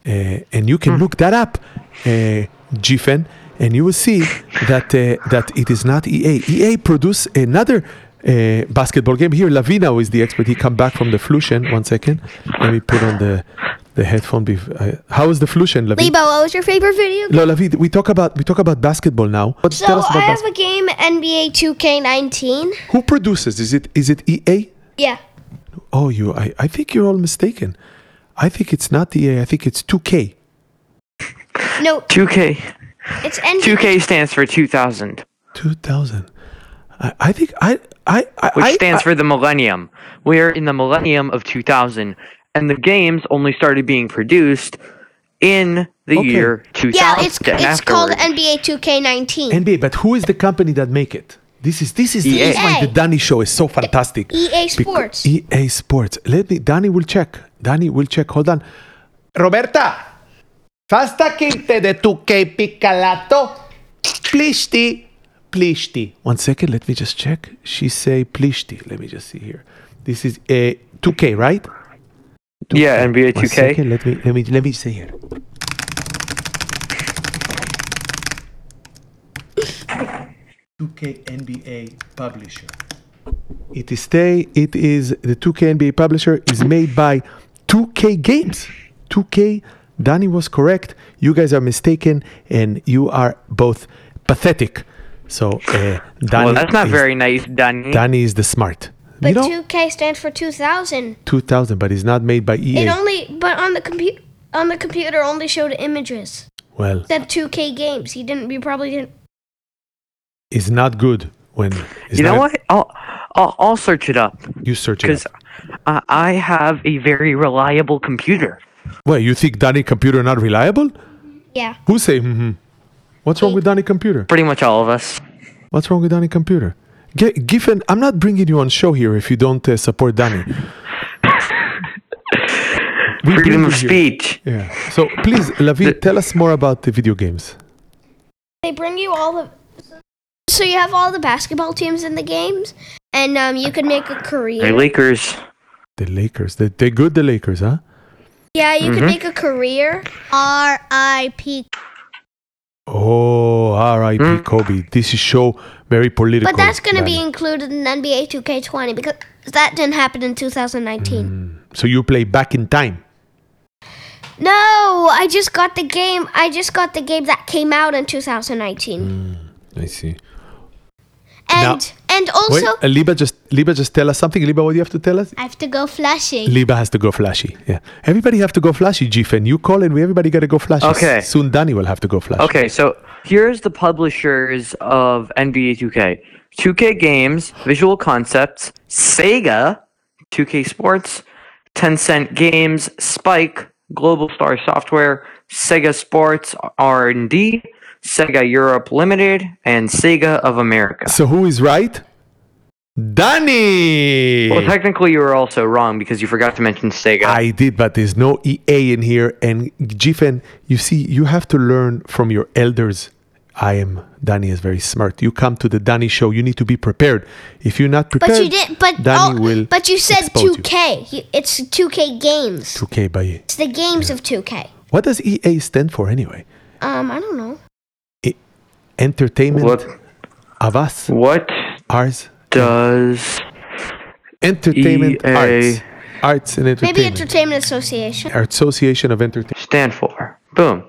uh, and you can look that up, uh, Giffen, and you will see that uh, that it is not EA. EA produce another uh, basketball game. Here, Lavina is the expert. He come back from the Flushen. One second, let me put on the the headphone. Bef- uh, how is the Flushen, Lavina? Lebo, what was your favorite video game? No, Lavi, we talk about we talk about basketball now. But So tell us I have bas- a game NBA 2K19. who produces. Is it is it EA? Yeah. Oh, you. I, I think you're all mistaken. I think it's not EA. I think it's 2K. No, 2K. it's NBA. 2K stands for 2000, 2000. I, I think I I I which stands I- for the millennium. We're in the millennium of 2000, and the games only started being produced in the Okay. year 2000. Yeah, it's and it's called. NBA 2K19. NBA, but who is the company that make it? This is this is this is why EA. the Danny show is so fantastic. EA Bec- Sports. EA Sports. Let me. Danny will check. Danny will check. Hold on. Roberta, fasta kinte de tu que picalato, plishti, plishti. One second. Let me just check. She say plishti. Let me just see here. This is eh, a 2K, right? Yeah, NBA One 2K. second, Let me let me let me see here. Two K NBA publisher. It is stay. It is the 2K NBA publisher is made by 2K Games. 2K. Danny was correct. You guys are mistaken, and you are both pathetic. So uh, Danny. Well, that's not is, very nice, Danny. Danny is the smart. But 2K stands for 2000. 2000, but it's not made by EA. It only, but on the computer, on the computer only showed images. well, That 2K games. He didn't. You probably didn't. it's not good when it's you know what? I'll, I'll I'll search it up You search it. because up. uh, I have a very reliable computer. Well, you think Danny computer not reliable? Yeah. Who say hmm? What's wrong with Danny computer? Pretty much all of us. What's wrong with Danny computer? G- Giffen, I'm not bringing you on show here if you don't uh, support Danny. [laughs] Freedom you of here. speech. Yeah. So please, Lavi, tell us more about the video games. They bring you all the. So you have all the basketball teams in the games, and um, you can make a Hey, career. Lakers. The Lakers. They, they're good, the Lakers, huh? Yeah, you Mm-hmm. can make a career. R.I.P. Oh, R.I.P. Hmm? Kobe. This is show very political. But that's going to be included in NBA 2K20 because that didn't happen in 2019. So you play back in time. No, I just got the game. I just got the game that came out in 2019. I see. And and also Wait, uh, Liba just Liba just tell us something. Liba, what do you have to tell us? I have to go flashy. Liba has to go flashy. Yeah, everybody have to go flashy. Gfen, you call and we everybody got to go flashy. Okay. Soon Danny will have to go flashy. Okay, so here's the publishers of NBA 2K 2K Games, Visual Concepts, Sega, 2K Sports, Tencent Games, Spike, Global Star Software, Sega Sports R&D, Sega Europe Limited, and Sega of America. So who is right? Danny. Well, technically, you were also wrong because you forgot to mention Sega. I did, but there's no EA in here. And Gfen, you see, you have to learn from your elders. I am Danny is very smart. You come to the Danny show, you need to be prepared. If you're not prepared, but you did but Danny oh, will. but you said expose you. 2K. You- It's 2K games. Okay, but It's the games of 2K. what does EA stand for anyway? Um, I don't know. Entertainment what of us, what ours, does entertainment EA arts, arts and Maybe entertainment. Entertainment Association. Our Association of Entertainment, stand for? Boom.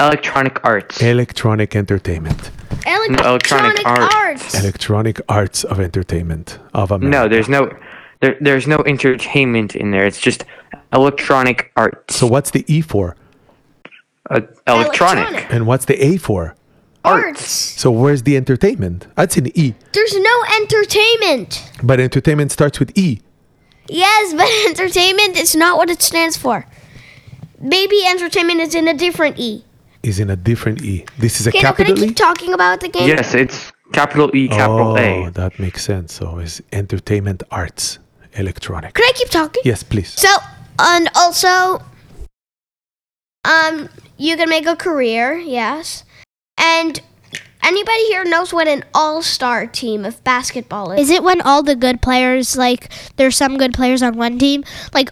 Electronic Arts. Electronic Entertainment, Electronic, Arts. Arts. Electronic Arts of Entertainment of America. No, there's no there, there's no entertainment in there. It's just electronic arts. So what's the E for? Uh, electronic. Electronic. And what's the A for? Arts. So where's the entertainment? That's an E. There's no entertainment. But entertainment starts with E. Yes, [laughs] but entertainment is not what it stands for. Maybe entertainment is in a different E. Is in a different E. This is a Okay, now can I capital E. keep talking about the game? Yes, it's capital E, capital A. oh, A. that makes sense. So it's entertainment arts, electronic. Can I keep talking? Yes, please. So, and also, um, you can make a career, yes. And anybody here knows what an all-star team of basketball is? Is it when all the good players, like, there's some good players on one team, like,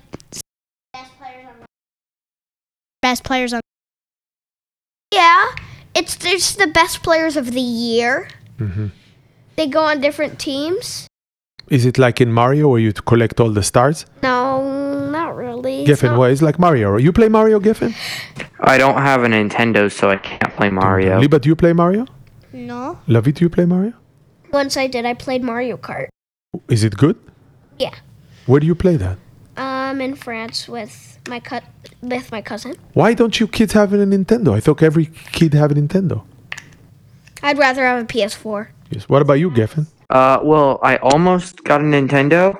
best players on Yeah, it's there's the best players of the year. Mhm. They go on different teams. Is it like in Mario where you collect all the stars? No, not really. Giffen, not- well, it's like Mario. You play Mario, Giffen? I don't have a Nintendo, so I can't play Mario. Liba, do you play Mario? No. Lavi, do you play Mario? Once I did, I played Mario Kart. Is it good? Yeah. Where do you play that? Um, in France with my cut with my cousin. Why don't you kids have a Nintendo? I thought every kid have a Nintendo. I'd rather have a PS4. Yes. What about you, Giffen? Uh, well, I almost got a Nintendo,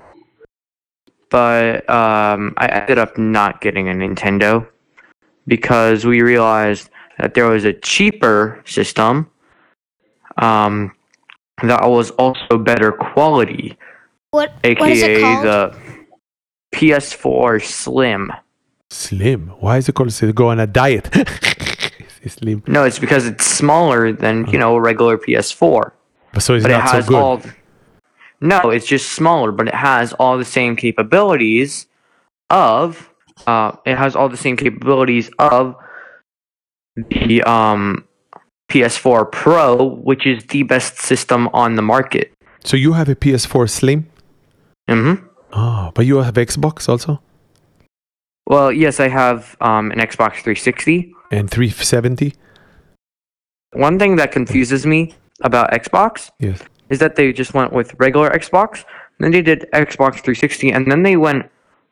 but um, I ended up not getting a Nintendo because we realized that there was a cheaper system um, that was also better quality, What aka what is it called? the PS4 Slim. Slim. Why is it called? Slim? go on a diet. [laughs] It's Slim. No, it's because it's smaller than you know a regular PS4. But so it's but it not so has good. all. No, it's just smaller, but it has all the same capabilities of. Uh, it has all the same capabilities of the um, PS4 Pro, which is the best system on the market. So you have a PS4 Slim? Mm hmm Oh, but you have Xbox also? Well, yes, I have um, an Xbox 360. And 370? One thing that confuses me about Xbox Yes. Is that they just went with regular Xbox, then they did Xbox 360, and then they went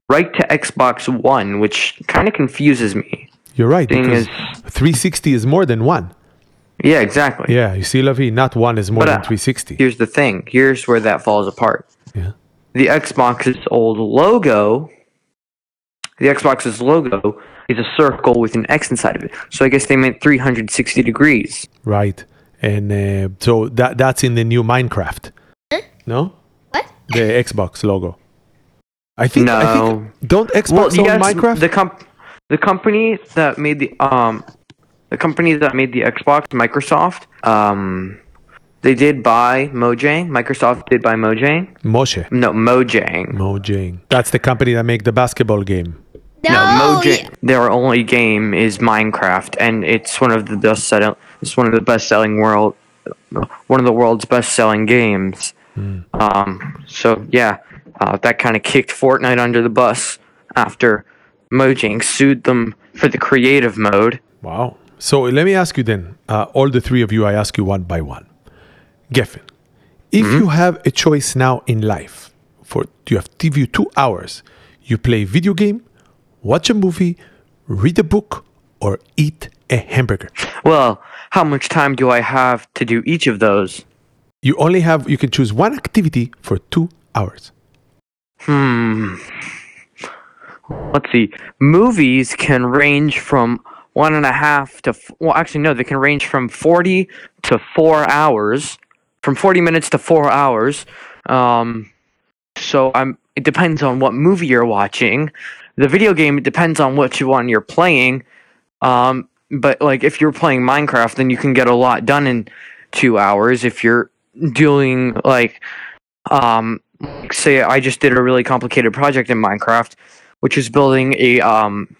right to Xbox One, which kind of confuses me. You're right. Thing Because is- 360 is more than one. Yeah, exactly. Yeah, you see, Lavi, not one is more But, than uh, 360. Here's the thing. Here's where that falls apart. Yeah. The Xbox's old logo, the Xbox's logo is a circle with an X inside of it. So I guess they meant 360 degrees. Right. And uh, so that that's in the new Minecraft. No? What? The Xbox logo. I think, I No. think don't Xbox own Minecraft? the comp- the company that made the um the company that made the Xbox, Microsoft, um they did buy Mojang. Microsoft did buy Mojang. Moshe. No, Mojang. Mojang. That's the company that make the basketball game. No, No, Mojang. Their only game is Minecraft, and it's one of the best set selling. It's one of the best selling world, one of the world's best selling games. Um, so yeah, uh, that kind of kicked Fortnite under the bus after Mojang sued them for the creative mode. Wow. So let me ask you then, uh, all the three of you, I ask you one by one. Geffen, if you have a choice now in life, for you have TV two hours, you play video game, watch a movie, read a book, or eat a hamburger. Well, how much time do I have to do each of those? You only have you can choose one activity for two hours. Hmm. Let's see. Movies can range from one and a half to well, actually no, they can range from forty to four hours, from forty minutes to four hours. Um, so I'm. It depends on what movie you're watching. The video game it depends on which one you're playing. Um, but like if you're playing Minecraft, then you can get a lot done in two hours. If you're doing like um like say I just did a really complicated project in Minecraft, which is building a um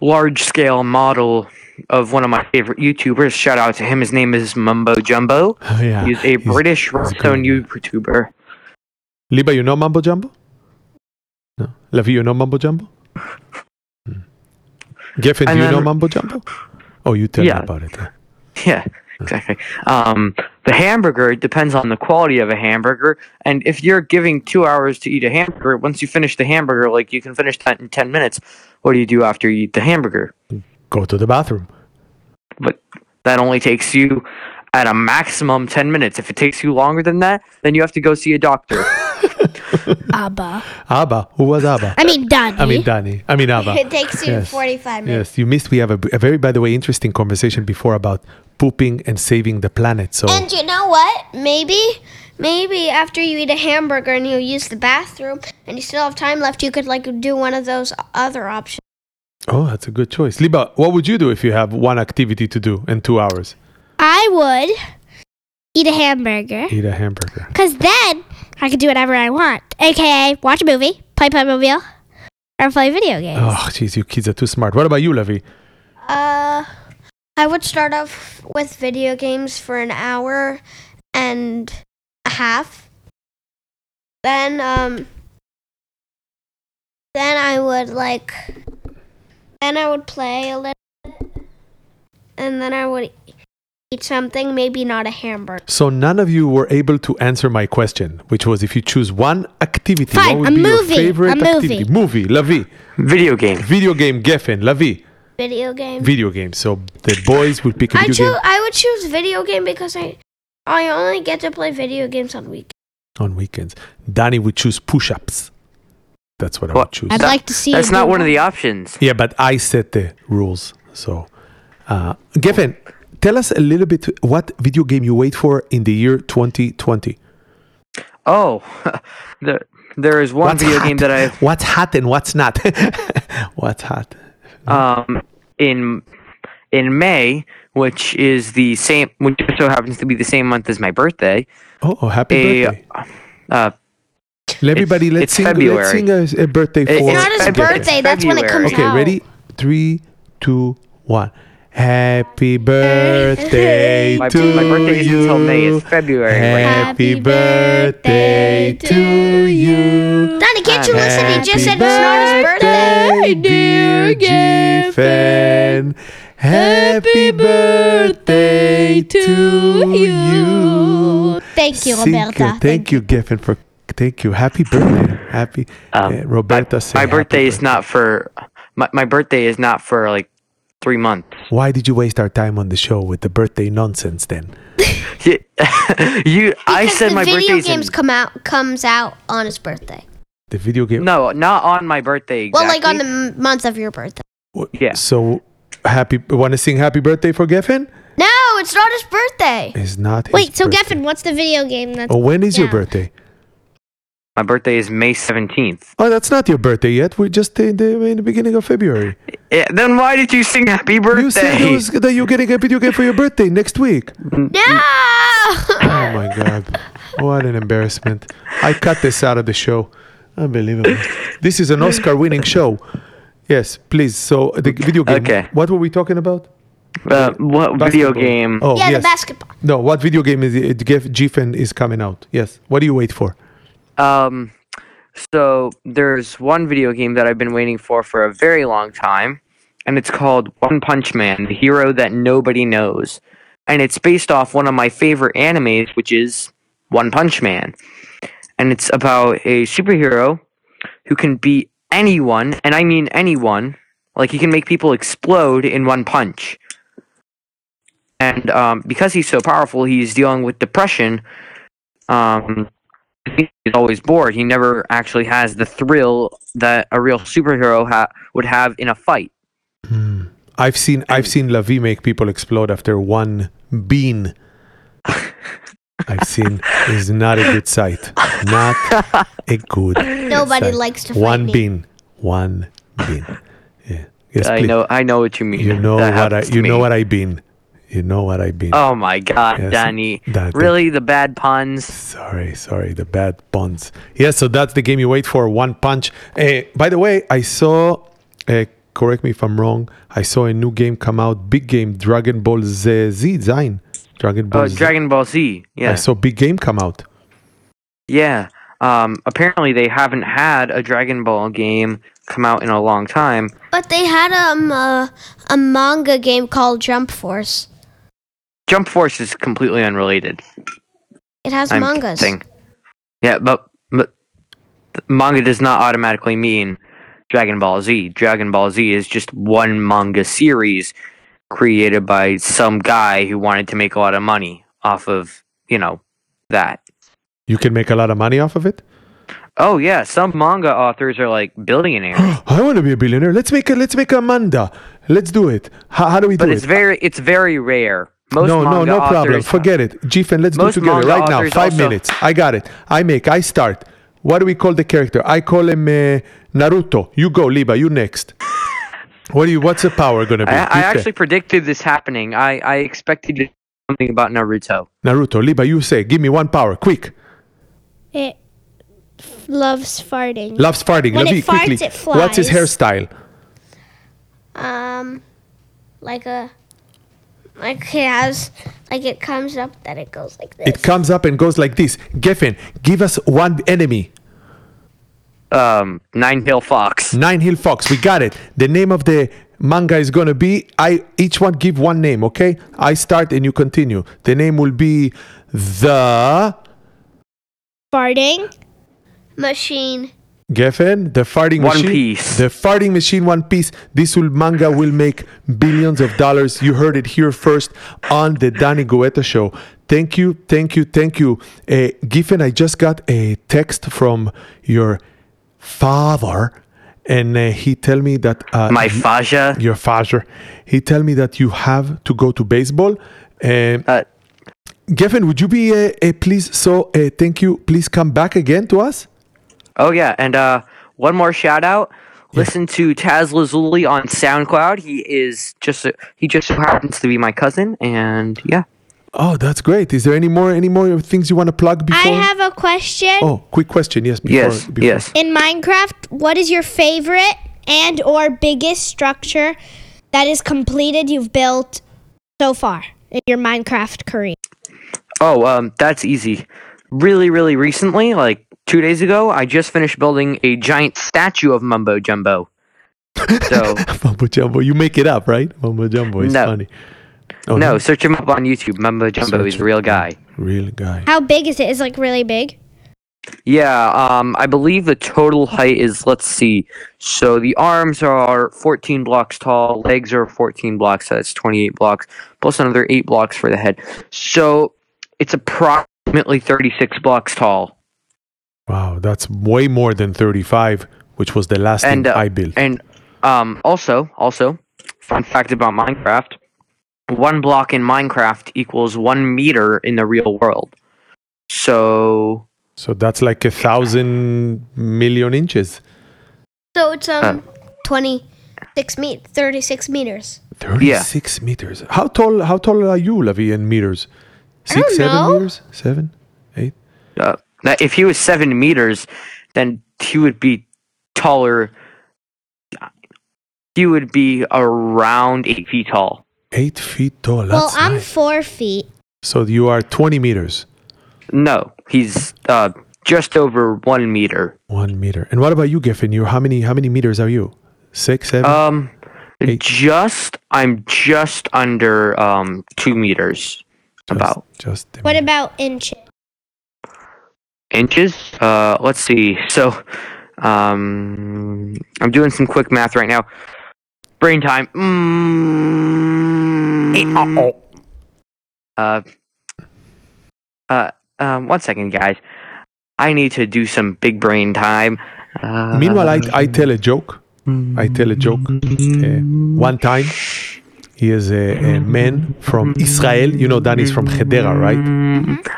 large scale model of one of my favorite YouTubers. Shout out to him. His name is Mumbo Jumbo. Oh, [laughs] yeah. He's a He's- British redstone YouTuber. Liba, you know Mumbo Jumbo? No. Lavi, you know Mumbo Jumbo? Hmm. Geffen, do you know Mumbo Jumbo? Oh, you tell Yeah. me about it. huh? [laughs] Yeah, exactly. Um, the hamburger depends on the quality of a hamburger, and if you're giving two hours to eat a hamburger, once you finish the hamburger, like you can finish that in ten minutes. What do you do after you eat the hamburger? Go to the bathroom. But that only takes you at a maximum ten minutes. If it takes you longer than that, then you have to go see a doctor. [laughs] [laughs] Abba. Abba. Who was Abba? I mean, Danny. I mean, Danny. I mean, Abba. It takes you Yes. 45 minutes. Yes, you missed. We have a, a very, by the way, interesting conversation before about pooping and saving the planet. So, And you know what? Maybe, maybe after you eat a hamburger and you use the bathroom and you still have time left, you could like do one of those other options. oh, that's a good choice. Liba, what would you do if you have one activity to do in two hours? I would eat a hamburger Eat a hamburger. because then I can do whatever I want, aka watch a movie, play Playmobil, or play video games. Oh, jeez, you kids are too smart. What about you, Lavi? Uh, I would start off with video games for an hour and a half. Then, um, then I would like, then I would play a little, and then I would eat something, maybe not a hamburger. So none of you were able to answer my question, which was if you choose one activity, Fine, what would a be movie, your favorite a activity? Movie, Lavi. Video game. Video game, Geffen, Lavi. Video game. Video game. So the boys would pick a I video choose. game I would choose video game because I, I only get to play video games on weekends. on weekends. Danny would choose push-ups. That's what I would choose. I'd like to see. That's not one of the options. Yeah, but I set the rules. So, uh, Geffen, tell us a little bit what video game you wait for in the year 2020. Oh, [laughs] there, there is one video game that I What's hot and what's not? [laughs] what's hot? um in in May, which is the same, which just so happens to be the same month as my birthday. Oh, oh, happy A birthday! uh, Everybody, it's- let's it's sing. February. Let's sing a, a birthday for. It's It's not his February. birthday. That's when it comes Okay, out. ready? Three, two, one. Happy birthday my, to my birthday you. isn't until May. It's February. right? Happy birthday to you. Danny, can't you listen? He just said it's not his birthday. dear Giffen. Happy birthday to you. Thank you, Roberta. Thank you, Giffen, for thank you. Happy birthday. Happy Um, uh, Roberta. my, my happy birthday is not for my, my birthday is not for like three months. Why did you waste our time on the show with the birthday nonsense then? [laughs] [laughs] you, I Because said the my video games in, come out comes out on his birthday. The video game. no, not on my birthday. Exactly. Well, like on the m- month of your birthday. W- yeah. So happy. Want to sing happy birthday for Geffen? No, it's not his birthday. It's not. His Wait, so birthday. Geffen, what's the video game that's Oh, when is your birthday? My birthday is May 17th. Oh, that's not your birthday yet. We're just in the, in the beginning of February. Yeah, then why did you sing happy birthday? You said it was, that you're getting a video game for your birthday next week. No! Oh my god. What an embarrassment. I cut this out of the show. Unbelievable. This is an Oscar winning show. Yes, please. So the video game. Okay. What were we talking about? Uh, what video game? Oh, yeah, yes. the basketball. No, what video game is it? Gif- GFN is coming out. Yes. What do you wait for? Um, so there's one video game that I've been waiting for for a very long time, and it's called One Punch Man: The Hero That Nobody Knows, and it's based off one of my favorite animes, which is One Punch Man, and it's about a superhero who can beat anyone, and I mean anyone. Like he can make people explode in one punch. And um, because he's so powerful, he's dealing with depression. Um, he's always bored. He never actually has the thrill that a real superhero ha- would have in a fight. Hmm. I've seen I've seen Lavi make people explode after one bean. [laughs] I've seen is not a good sight. Not a good. [laughs] Nobody sight. likes to fight one me. bean. One bean. Yeah. Yes, I please. know, I know what you mean. You know That what I. happens to You know what I been. You know what I mean. Oh my God, Yes, Danny! that- really, the bad puns. Sorry, sorry, the bad puns. Yes, so that's the game you wait for. One punch. Uh, by the way, I saw. Uh, correct me if I'm wrong. I saw a new game come out. Big game, Dragon Ball Z. Z Zine. Dragon Ball Oh, Z. Dragon Ball Z. Yeah, I saw big game come out. yeah. Um, apparently, they haven't had a Dragon Ball game come out in a long time. But they had um, a, a manga game called Jump Force. Jump Force is completely unrelated. It has I'm mangas. guessing. Yeah, but, but manga does not automatically mean Dragon Ball Z. Dragon Ball Z is just one manga series created by some guy who wanted to make a lot of money off of, you know, that. You can make a lot of money off of it. Oh yeah, some manga authors are like billionaires, [gasps] I want to be a billionaire. Let's make a let's make a manda. Let's do it. How, how do we do it? but it? it's very it's very rare. Most no, no, manga no problem. Forget it. GFN, let's do it together right now. Five also- minutes. I got it. I make. I start. What do we call the character? I call him uh, Naruto. You go, Liba. You next. What do you? What's the power gonna be? I, I actually predicted this happening. I I expected you to say something about Naruto. Naruto, Liba. You say. Give me one power, quick. It loves farting. Loves farting. When it Lavi, quickly. farts, it What's his hairstyle? Um, like a, like it has, like it comes up that it goes like this. It comes up and goes like this. Geffen, give us one enemy. Um, Nine Hill Fox. Nine Hill Fox. We got it. The name of the manga is gonna be. I each one give one name. Okay. I start and you continue. The name will be the farting. Machine. Geffen, the farting One machine. Piece. The farting machine. One Piece. This will manga will make billions of dollars. You heard it here first on the Danny Guetta show. Thank you, thank you, thank you. Uh, Giffen, I just got a text from your father, and uh, he tell me that uh, My Faja. your father. He tell me that you have to go to baseball. Um, Uh, Geffen, would you be uh, uh, please? So uh, thank you. Please come back again to us. Oh yeah, and uh, one more shout out. Listen to Taz Lazuli on SoundCloud. He is just he just so happens to be my cousin, and yeah. Oh, that's great. Is there any more any more things you want to plug before? I have a question. Oh, quick question. Yes. Before, Yes, before. yes. In Minecraft, what is your favorite and or biggest structure that is completed you've built so far in your Minecraft career? Oh, um, that's easy. Really, really recently, like two days ago, I just finished building a giant statue of Mumbo Jumbo. So [laughs] Mumbo jumbo. You make it up, right? Mumbo jumbo is No. funny. Oh, no, search him up on YouTube. Mumbo Jumbo. Search He's a real guy. Real guy. How big is it? Is it like really big? Yeah, um, I believe the total height is, let's see. So the arms are 14 blocks tall, legs are 14 blocks, so that's 28 blocks, plus another 8 blocks for the head. So it's approximately 36 blocks tall. Wow, that's way more than thirty-five, which was the last And, thing uh, I built. And um, also, also, fun fact about Minecraft one block in Minecraft equals one meter in the real world. So So that's like a thousand million inches. So it's um 26 meet 36 meters. 36 meters. How tall how tall are you, Lavi, in meters? I Six, don't seven know. meters? Seven? Eight? Uh, now, if he was seven meters, then he would be taller. He would be around eight feet tall. Eight feet tall. well, I'm nice. four feet. So you are 20 meters. No, he's uh, just over one meter. One meter. And what about you, Giffen? You how many how many meters are you? Six, seven? Um, Eight. just I'm just under um two meters. Just- about just What about inches? Inches. Uh, let's see. So, um, I'm doing some quick math right now. Brain time. Mm, uh, uh, um, one second, guys. I need to do some big brain time. Uh, Meanwhile, I, I tell a joke. I tell a joke. Uh, one time, he is a, a man from Israel. You know, Danny's from Hadera, right?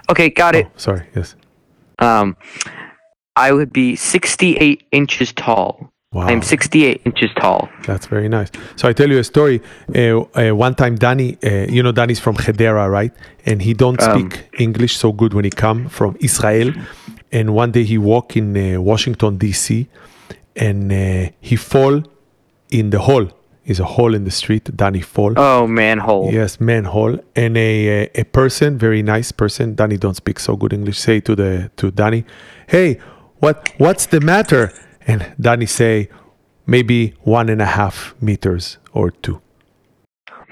Okay, got it. Oh, sorry, yes. Um, I would be 68 inches tall. Wow. I'm 68 inches tall. That's very nice. So I tell you a story. Uh, uh, one time, Danny, uh, you know, Danny's from Hadera, right? And he don't Um, speak English so good when he come from Israel. And one day he walk in uh, Washington D.C. and uh, he fall in the hole. Is a hole in the street. Danny fall. Oh, manhole. Yes, manhole. And a, a a person, very nice person. Danny don't speak so good English. Say to the to Danny, "Hey, what what's the matter?" And Danny say, "Maybe one and a half meters or two,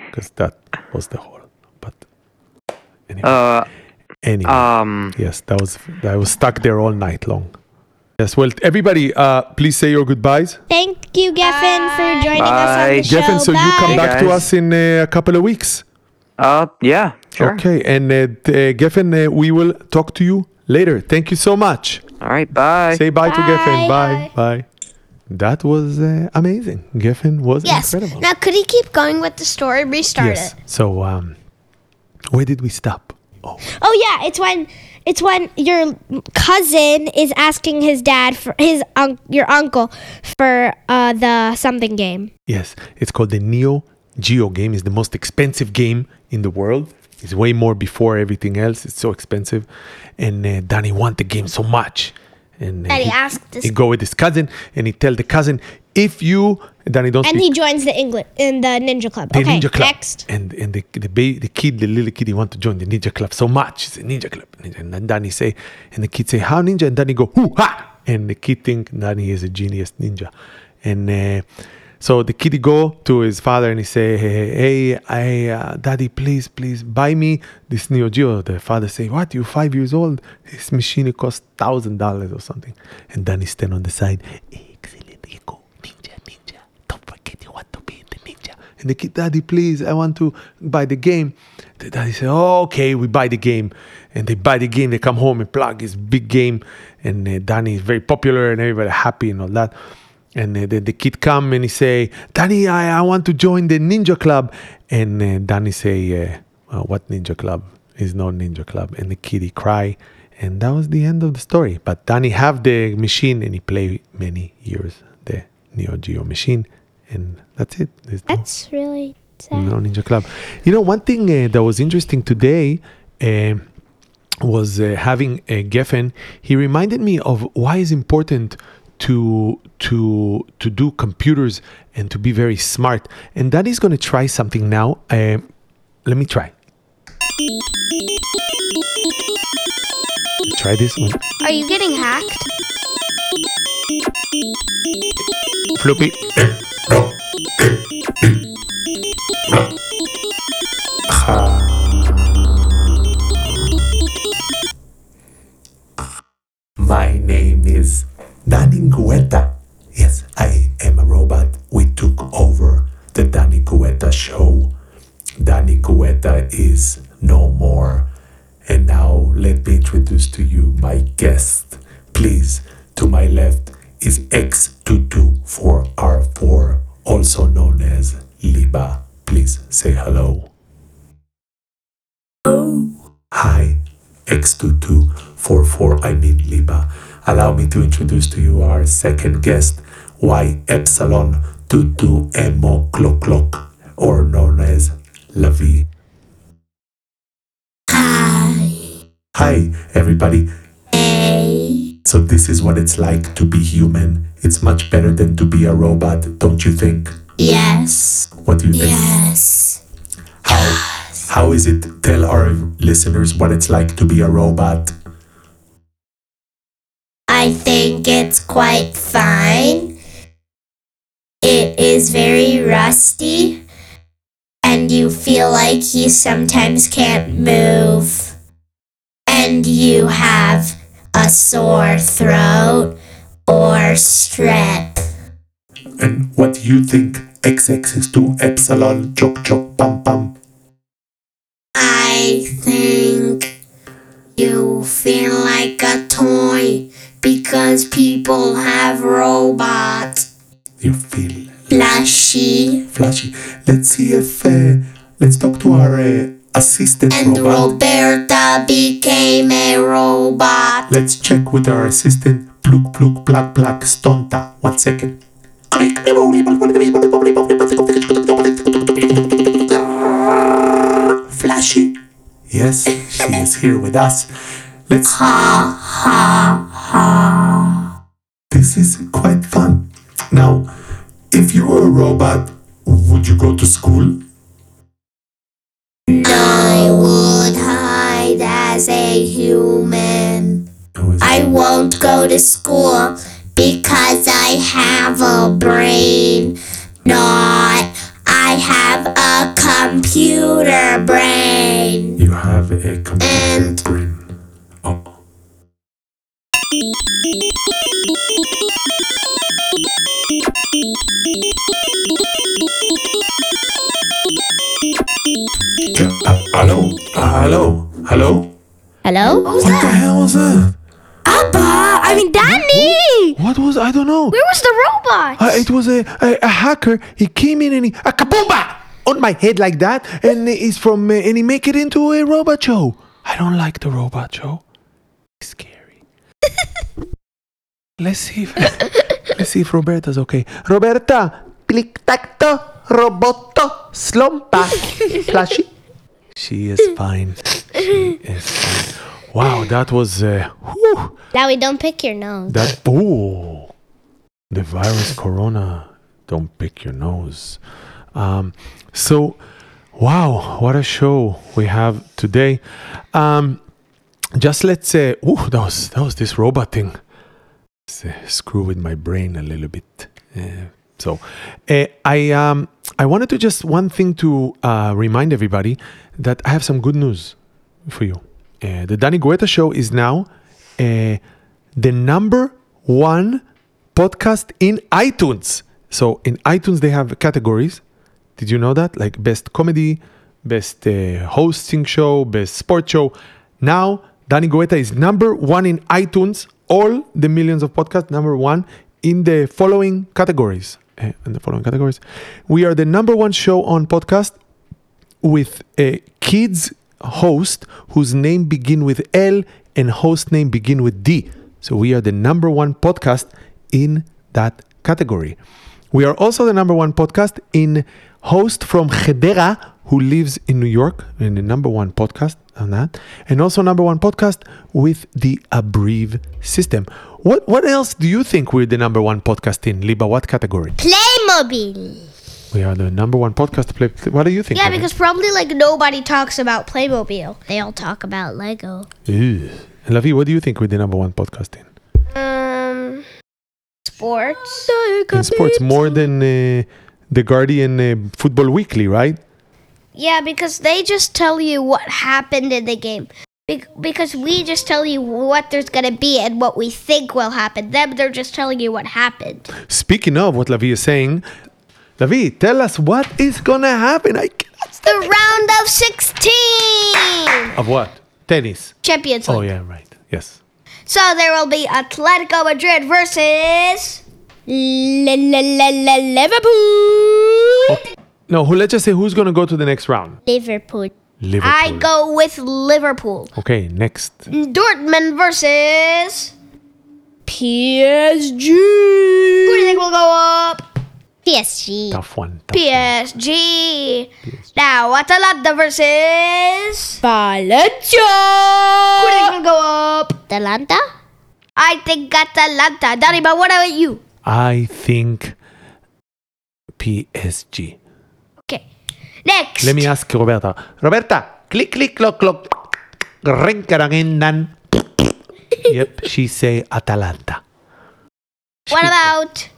because that was the hole." But anyway, Uh, anyway um, yes, that was I was stuck there all night long. Yes, well, everybody, uh, please say your goodbyes. Thank you, Geffen, for joining us on Bye. the show. Geffen, so you come Hey, back to guys. us in uh, a couple of weeks. uh, yeah, sure. Okay, and uh, t- uh, Geffen, uh, we will talk to you later. Thank you so much. All right, bye. Say bye, to Geffen. Bye. Bye. Bye. That was uh, amazing. Geffen was Yes. incredible. Now, could he keep going with the story? Restart yes. it. So, um, where did we stop? Oh, Oh yeah, it's when it's when your cousin is asking his dad for his un- your uncle for uh, the something game. yes. It's called the Neo Geo game. It's the most expensive game in the world. It's way more before everything else. It's so expensive, and uh, Danny want the game so much, and uh, That he asked he go with his cousin, and he tell the cousin, if you Danny don't And speak he joins the English in the ninja club. the okay, ninja club. next. And and the the, ba- the kid, the little kid, he want to join the ninja club so much. It's a ninja club. And then Danny say, and the kid say, how ninja? And Danny go, hoo ha! And the kid think Danny is a genius ninja. And uh, so the kid go to his father and he say, hey, hey I, uh, daddy, please, please buy me this Neo Geo. The father say, what? You five years old? This machine it costs thousand dollars or something. And Danny stand on the side. Excellent, Rico. Ninja, ninja. Don't forget you want to be in the ninja. And the kid, Daddy, please, I want to buy the game. The daddy said, oh, okay, we buy the game. And they buy the game. They come home and plug this big game. And uh, Danny is very popular and everybody happy and all that. And uh, the kid come and he say, Danny, I, I want to join the ninja club. And uh, Danny say, uh, what ninja club? Is no ninja club. And the kid, he cry. And that was the end of the story. But Danny have the machine and he play many years the Neo Geo machine. And that's it. There's no- That's really sad. no Ninja Club. You know, one thing uh, that was interesting today uh, was uh, having uh, Geffen. He reminded me of why it's important to to to do computers and to be very smart. And that is going to try something now. Uh, let me try. Try this one. Are you getting hacked? Floppy. My name is Danny Guetta. Yes, I am a robot. We took over the Danny Guetta show. Danny Guetta is no more. And now let me introduce to you my guest. Please, to my left is X224R4, also known as Liba. Please say hello. Hi, X2244, I mean Liba. Allow me to introduce to you our second guest, Y Epsilon Tutu Emo Clock Clock, or known as Lavi. Hi, Hi, everybody. So, this is what it's like to be human. It's much better than to be a robot, don't you think? Yes. What do you think? Yes. How, how is it? Tell our listeners what it's like to be a robot. I think it's quite fine. It is very rusty, and you feel like you sometimes can't move, and you have a sore throat or strep. And what do you think? XX is to Epsilon Chok Chok Pam Pam. I think you feel like a toy because people have robots. You feel flashy. flashy. Let's see if. Uh, let's talk to our uh, assistant And robot. Roberta became a robot. Let's check with our assistant. Pluk pluk plak plak stonta. One second. Flashy. Yes, she is here with us. Let's. Ha ha ha. This is quite fun. Now, if you were a robot, would you go to school? I would hide as a human. I won't go to school because I have a brain. Not, I have a computer brain. You have a computer And- brain. Oh. Uh, hello? Uh, hello? Hello? Hello? What the hell was that? Abba! I mean, Danny! What was I don't know. Where was the robot? Uh, it was a, a a hacker. He came in and he a kaboomba on my head like that, and he's from uh, and he make it into a robot show. I don't like the robot show. It's scary. [laughs] let's see. If, let's see if Roberta's okay. Roberta, plic tacto, roboto, slompa, flashy. She is fine. She is fine. Wow, that was uh, whew, Now we don't pick your nose. that. Ooh, the virus corona. Don't pick your nose. Um, so, wow, what a show we have today. Um, just let's say, ooh, that was that was this robot thing. Uh, screw with my brain a little bit. Uh, so, uh, I um I wanted to just one thing to uh, remind everybody that I have some good news for you. Uh, the Danny Guetta Show is now uh, the number one podcast in iTunes. So in iTunes they have categories. Did you know that? Like best comedy, best uh, hosting show, best sports show. Now Danny Guetta is number one in iTunes. All the millions of podcasts, number one in the following categories. Uh, in the following categories, we are the number one show on podcast with a kids host whose name begin with L and host name begin with D. So we are the number one podcast in that category. We are also the number one podcast in host from Hadera who lives in New York in the number one podcast on that and also number one podcast with the Abbrev system. What what else do you think we're the number one podcast in Liba? What category? Playmobil. We are the number one podcast to play. What do you think? Yeah, Evan? because probably like nobody talks about Playmobil. They all talk about Lego. Ew. And Lavi, what do you think we're the number one podcast in? Um, sports. In sports, more than uh, the Guardian uh, Football Weekly, right? Yeah, because they just tell you what happened in the game. Be- because we just tell you what there's gonna be and what we think will happen. Them, they're just telling you what happened. Speaking of what Lavi is saying, Lavi, tell us what is gonna happen. I cannot The round of 16 Of what? Tennis. Champions oh, League. Oh yeah, right. Yes. So there will be Atletico Madrid versus Liverpool. Oh. No, who? Let's just say who's gonna go to the next round. Liverpool. Liverpool. I go with Liverpool. Okay, next. Dortmund versus. PSG. Who do you think will go up? PSG. Tough one. tough one. PSG. Now, Atalanta versus. Valencia. Who do you think will go up? Atalanta. I think Atalanta. Danny, but what about you? I think PSG. Next. Let me ask Roberta. Roberta, click, click, clock, clock. Nan. Yep, she say Atalanta. What about.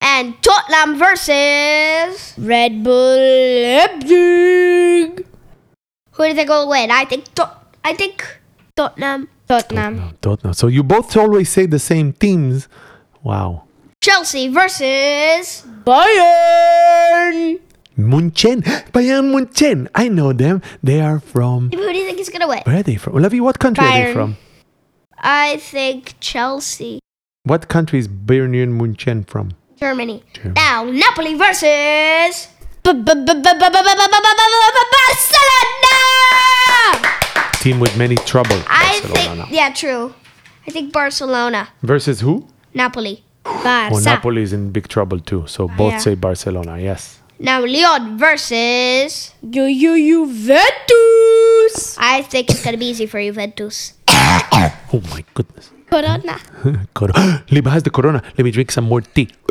And Tottenham versus. Red Bull Leipzig. Who do you think will win? I think. Tot- I think Tottenham. Tottenham. No, don't. So you both always say the same teams. Wow. Chelsea versus. Bayern. Munchen. Bayern Munchen. I know them. They are from. Who do you think is gonna win? Where are they from? Olavi, what country are they from? I think Chelsea. What country is Bayern Munchen from? Germany. Germany. Now, Napoli versus. Barcelona. Team with many trouble. I Barcelona. think. Yeah, true. I think Barcelona. Versus who? Napoli. Oh, Napoli is in big trouble too. So both yeah. say Barcelona. Yes. Now, Lyon versus. Yo yo Juventus. I think it's gonna be easy for Juventus. [coughs] Oh my goodness. Corona. [laughs] Cor- [gasps] Liba has the corona. Let me drink some more tea. [coughs]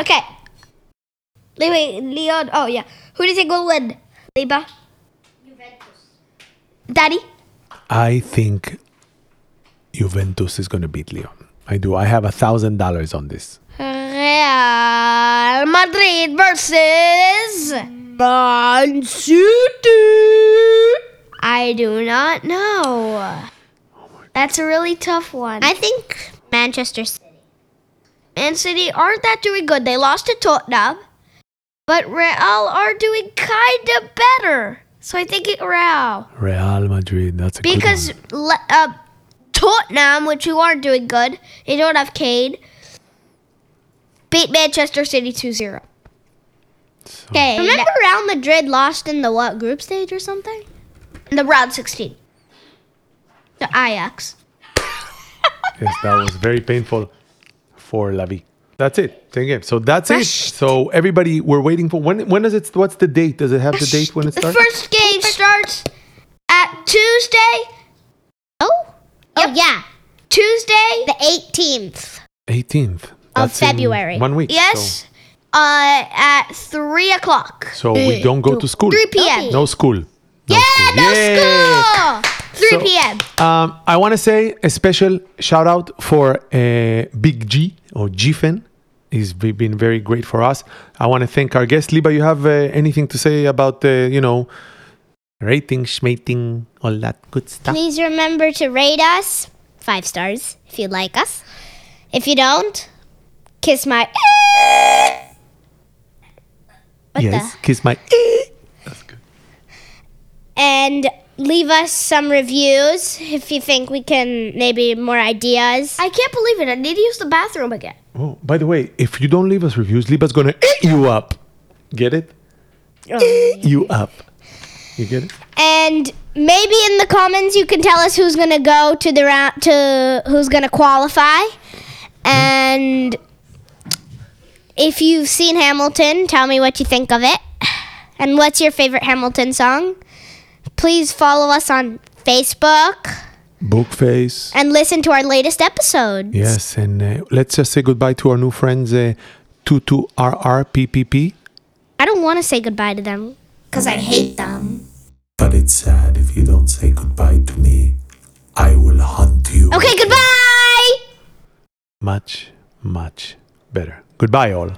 Okay. Wait, Lyon. Oh, yeah. Who do you think will win? Liba? Juventus. Daddy? I think Juventus is going to beat Lyon. I do. I have a thousand dollars on this. Real Madrid versus. Man City. I do not know. That's a really tough one. I think Manchester City. Man City aren't that doing good. They lost to Tottenham, but Real are doing kind of better. So I think it Real. Real Madrid. That's a Because good one. le- uh, Tottenham, which you aren't doing good, they don't have Kane, beat Manchester City 2 0. Okay. Remember Real Madrid lost in the what group stage or something? in the round 16 The Ajax. Yes, that was very painful for Lavi. That's it. Same game. So that's Rushed. it. So everybody, we're waiting for when. When does it? What's the date? Does it have the date when it starts? The first game starts at Tuesday. Oh. Oh yeah. Tuesday. The 18th. 18th Of That's in February. One week. Yes. Uh, at 3 o'clock. So, so we don't go to school. 3 p.m. No school. No Yeah, school. no Yay! school. 3 So- p.m. Um, I want to say a special shout out for uh, Big G or Gfen. He's been very great for us. I want to thank our guest. Liba, you have uh, anything to say about, uh, you know, rating, schmating, all that good stuff? Please remember to rate us five stars if you like us. If you don't, kiss my. What yes, the? kiss my. That's good. And leave us some reviews if you think we can maybe more ideas. I can't believe it. I need to use the bathroom again. Oh, by the way, if you don't leave us reviews, Liba's gonna eat you up. Get it? Oh. Eat you up. You get it? And maybe in the comments you can tell us who's gonna go to the round to who's gonna qualify. Hmm? And if you've seen Hamilton, tell me what you think of it. And what's your favorite Hamilton song? Please follow us on Facebook Bookface. and listen to our latest episodes. Yes, and uh, let's just say goodbye to our new friends, uh, 22RRPPP. I don't want to say goodbye to them. Cause I hate them. But it's sad if you don't say goodbye to me. I will hunt you. Okay, goodbye! Much, much better. Goodbye, all.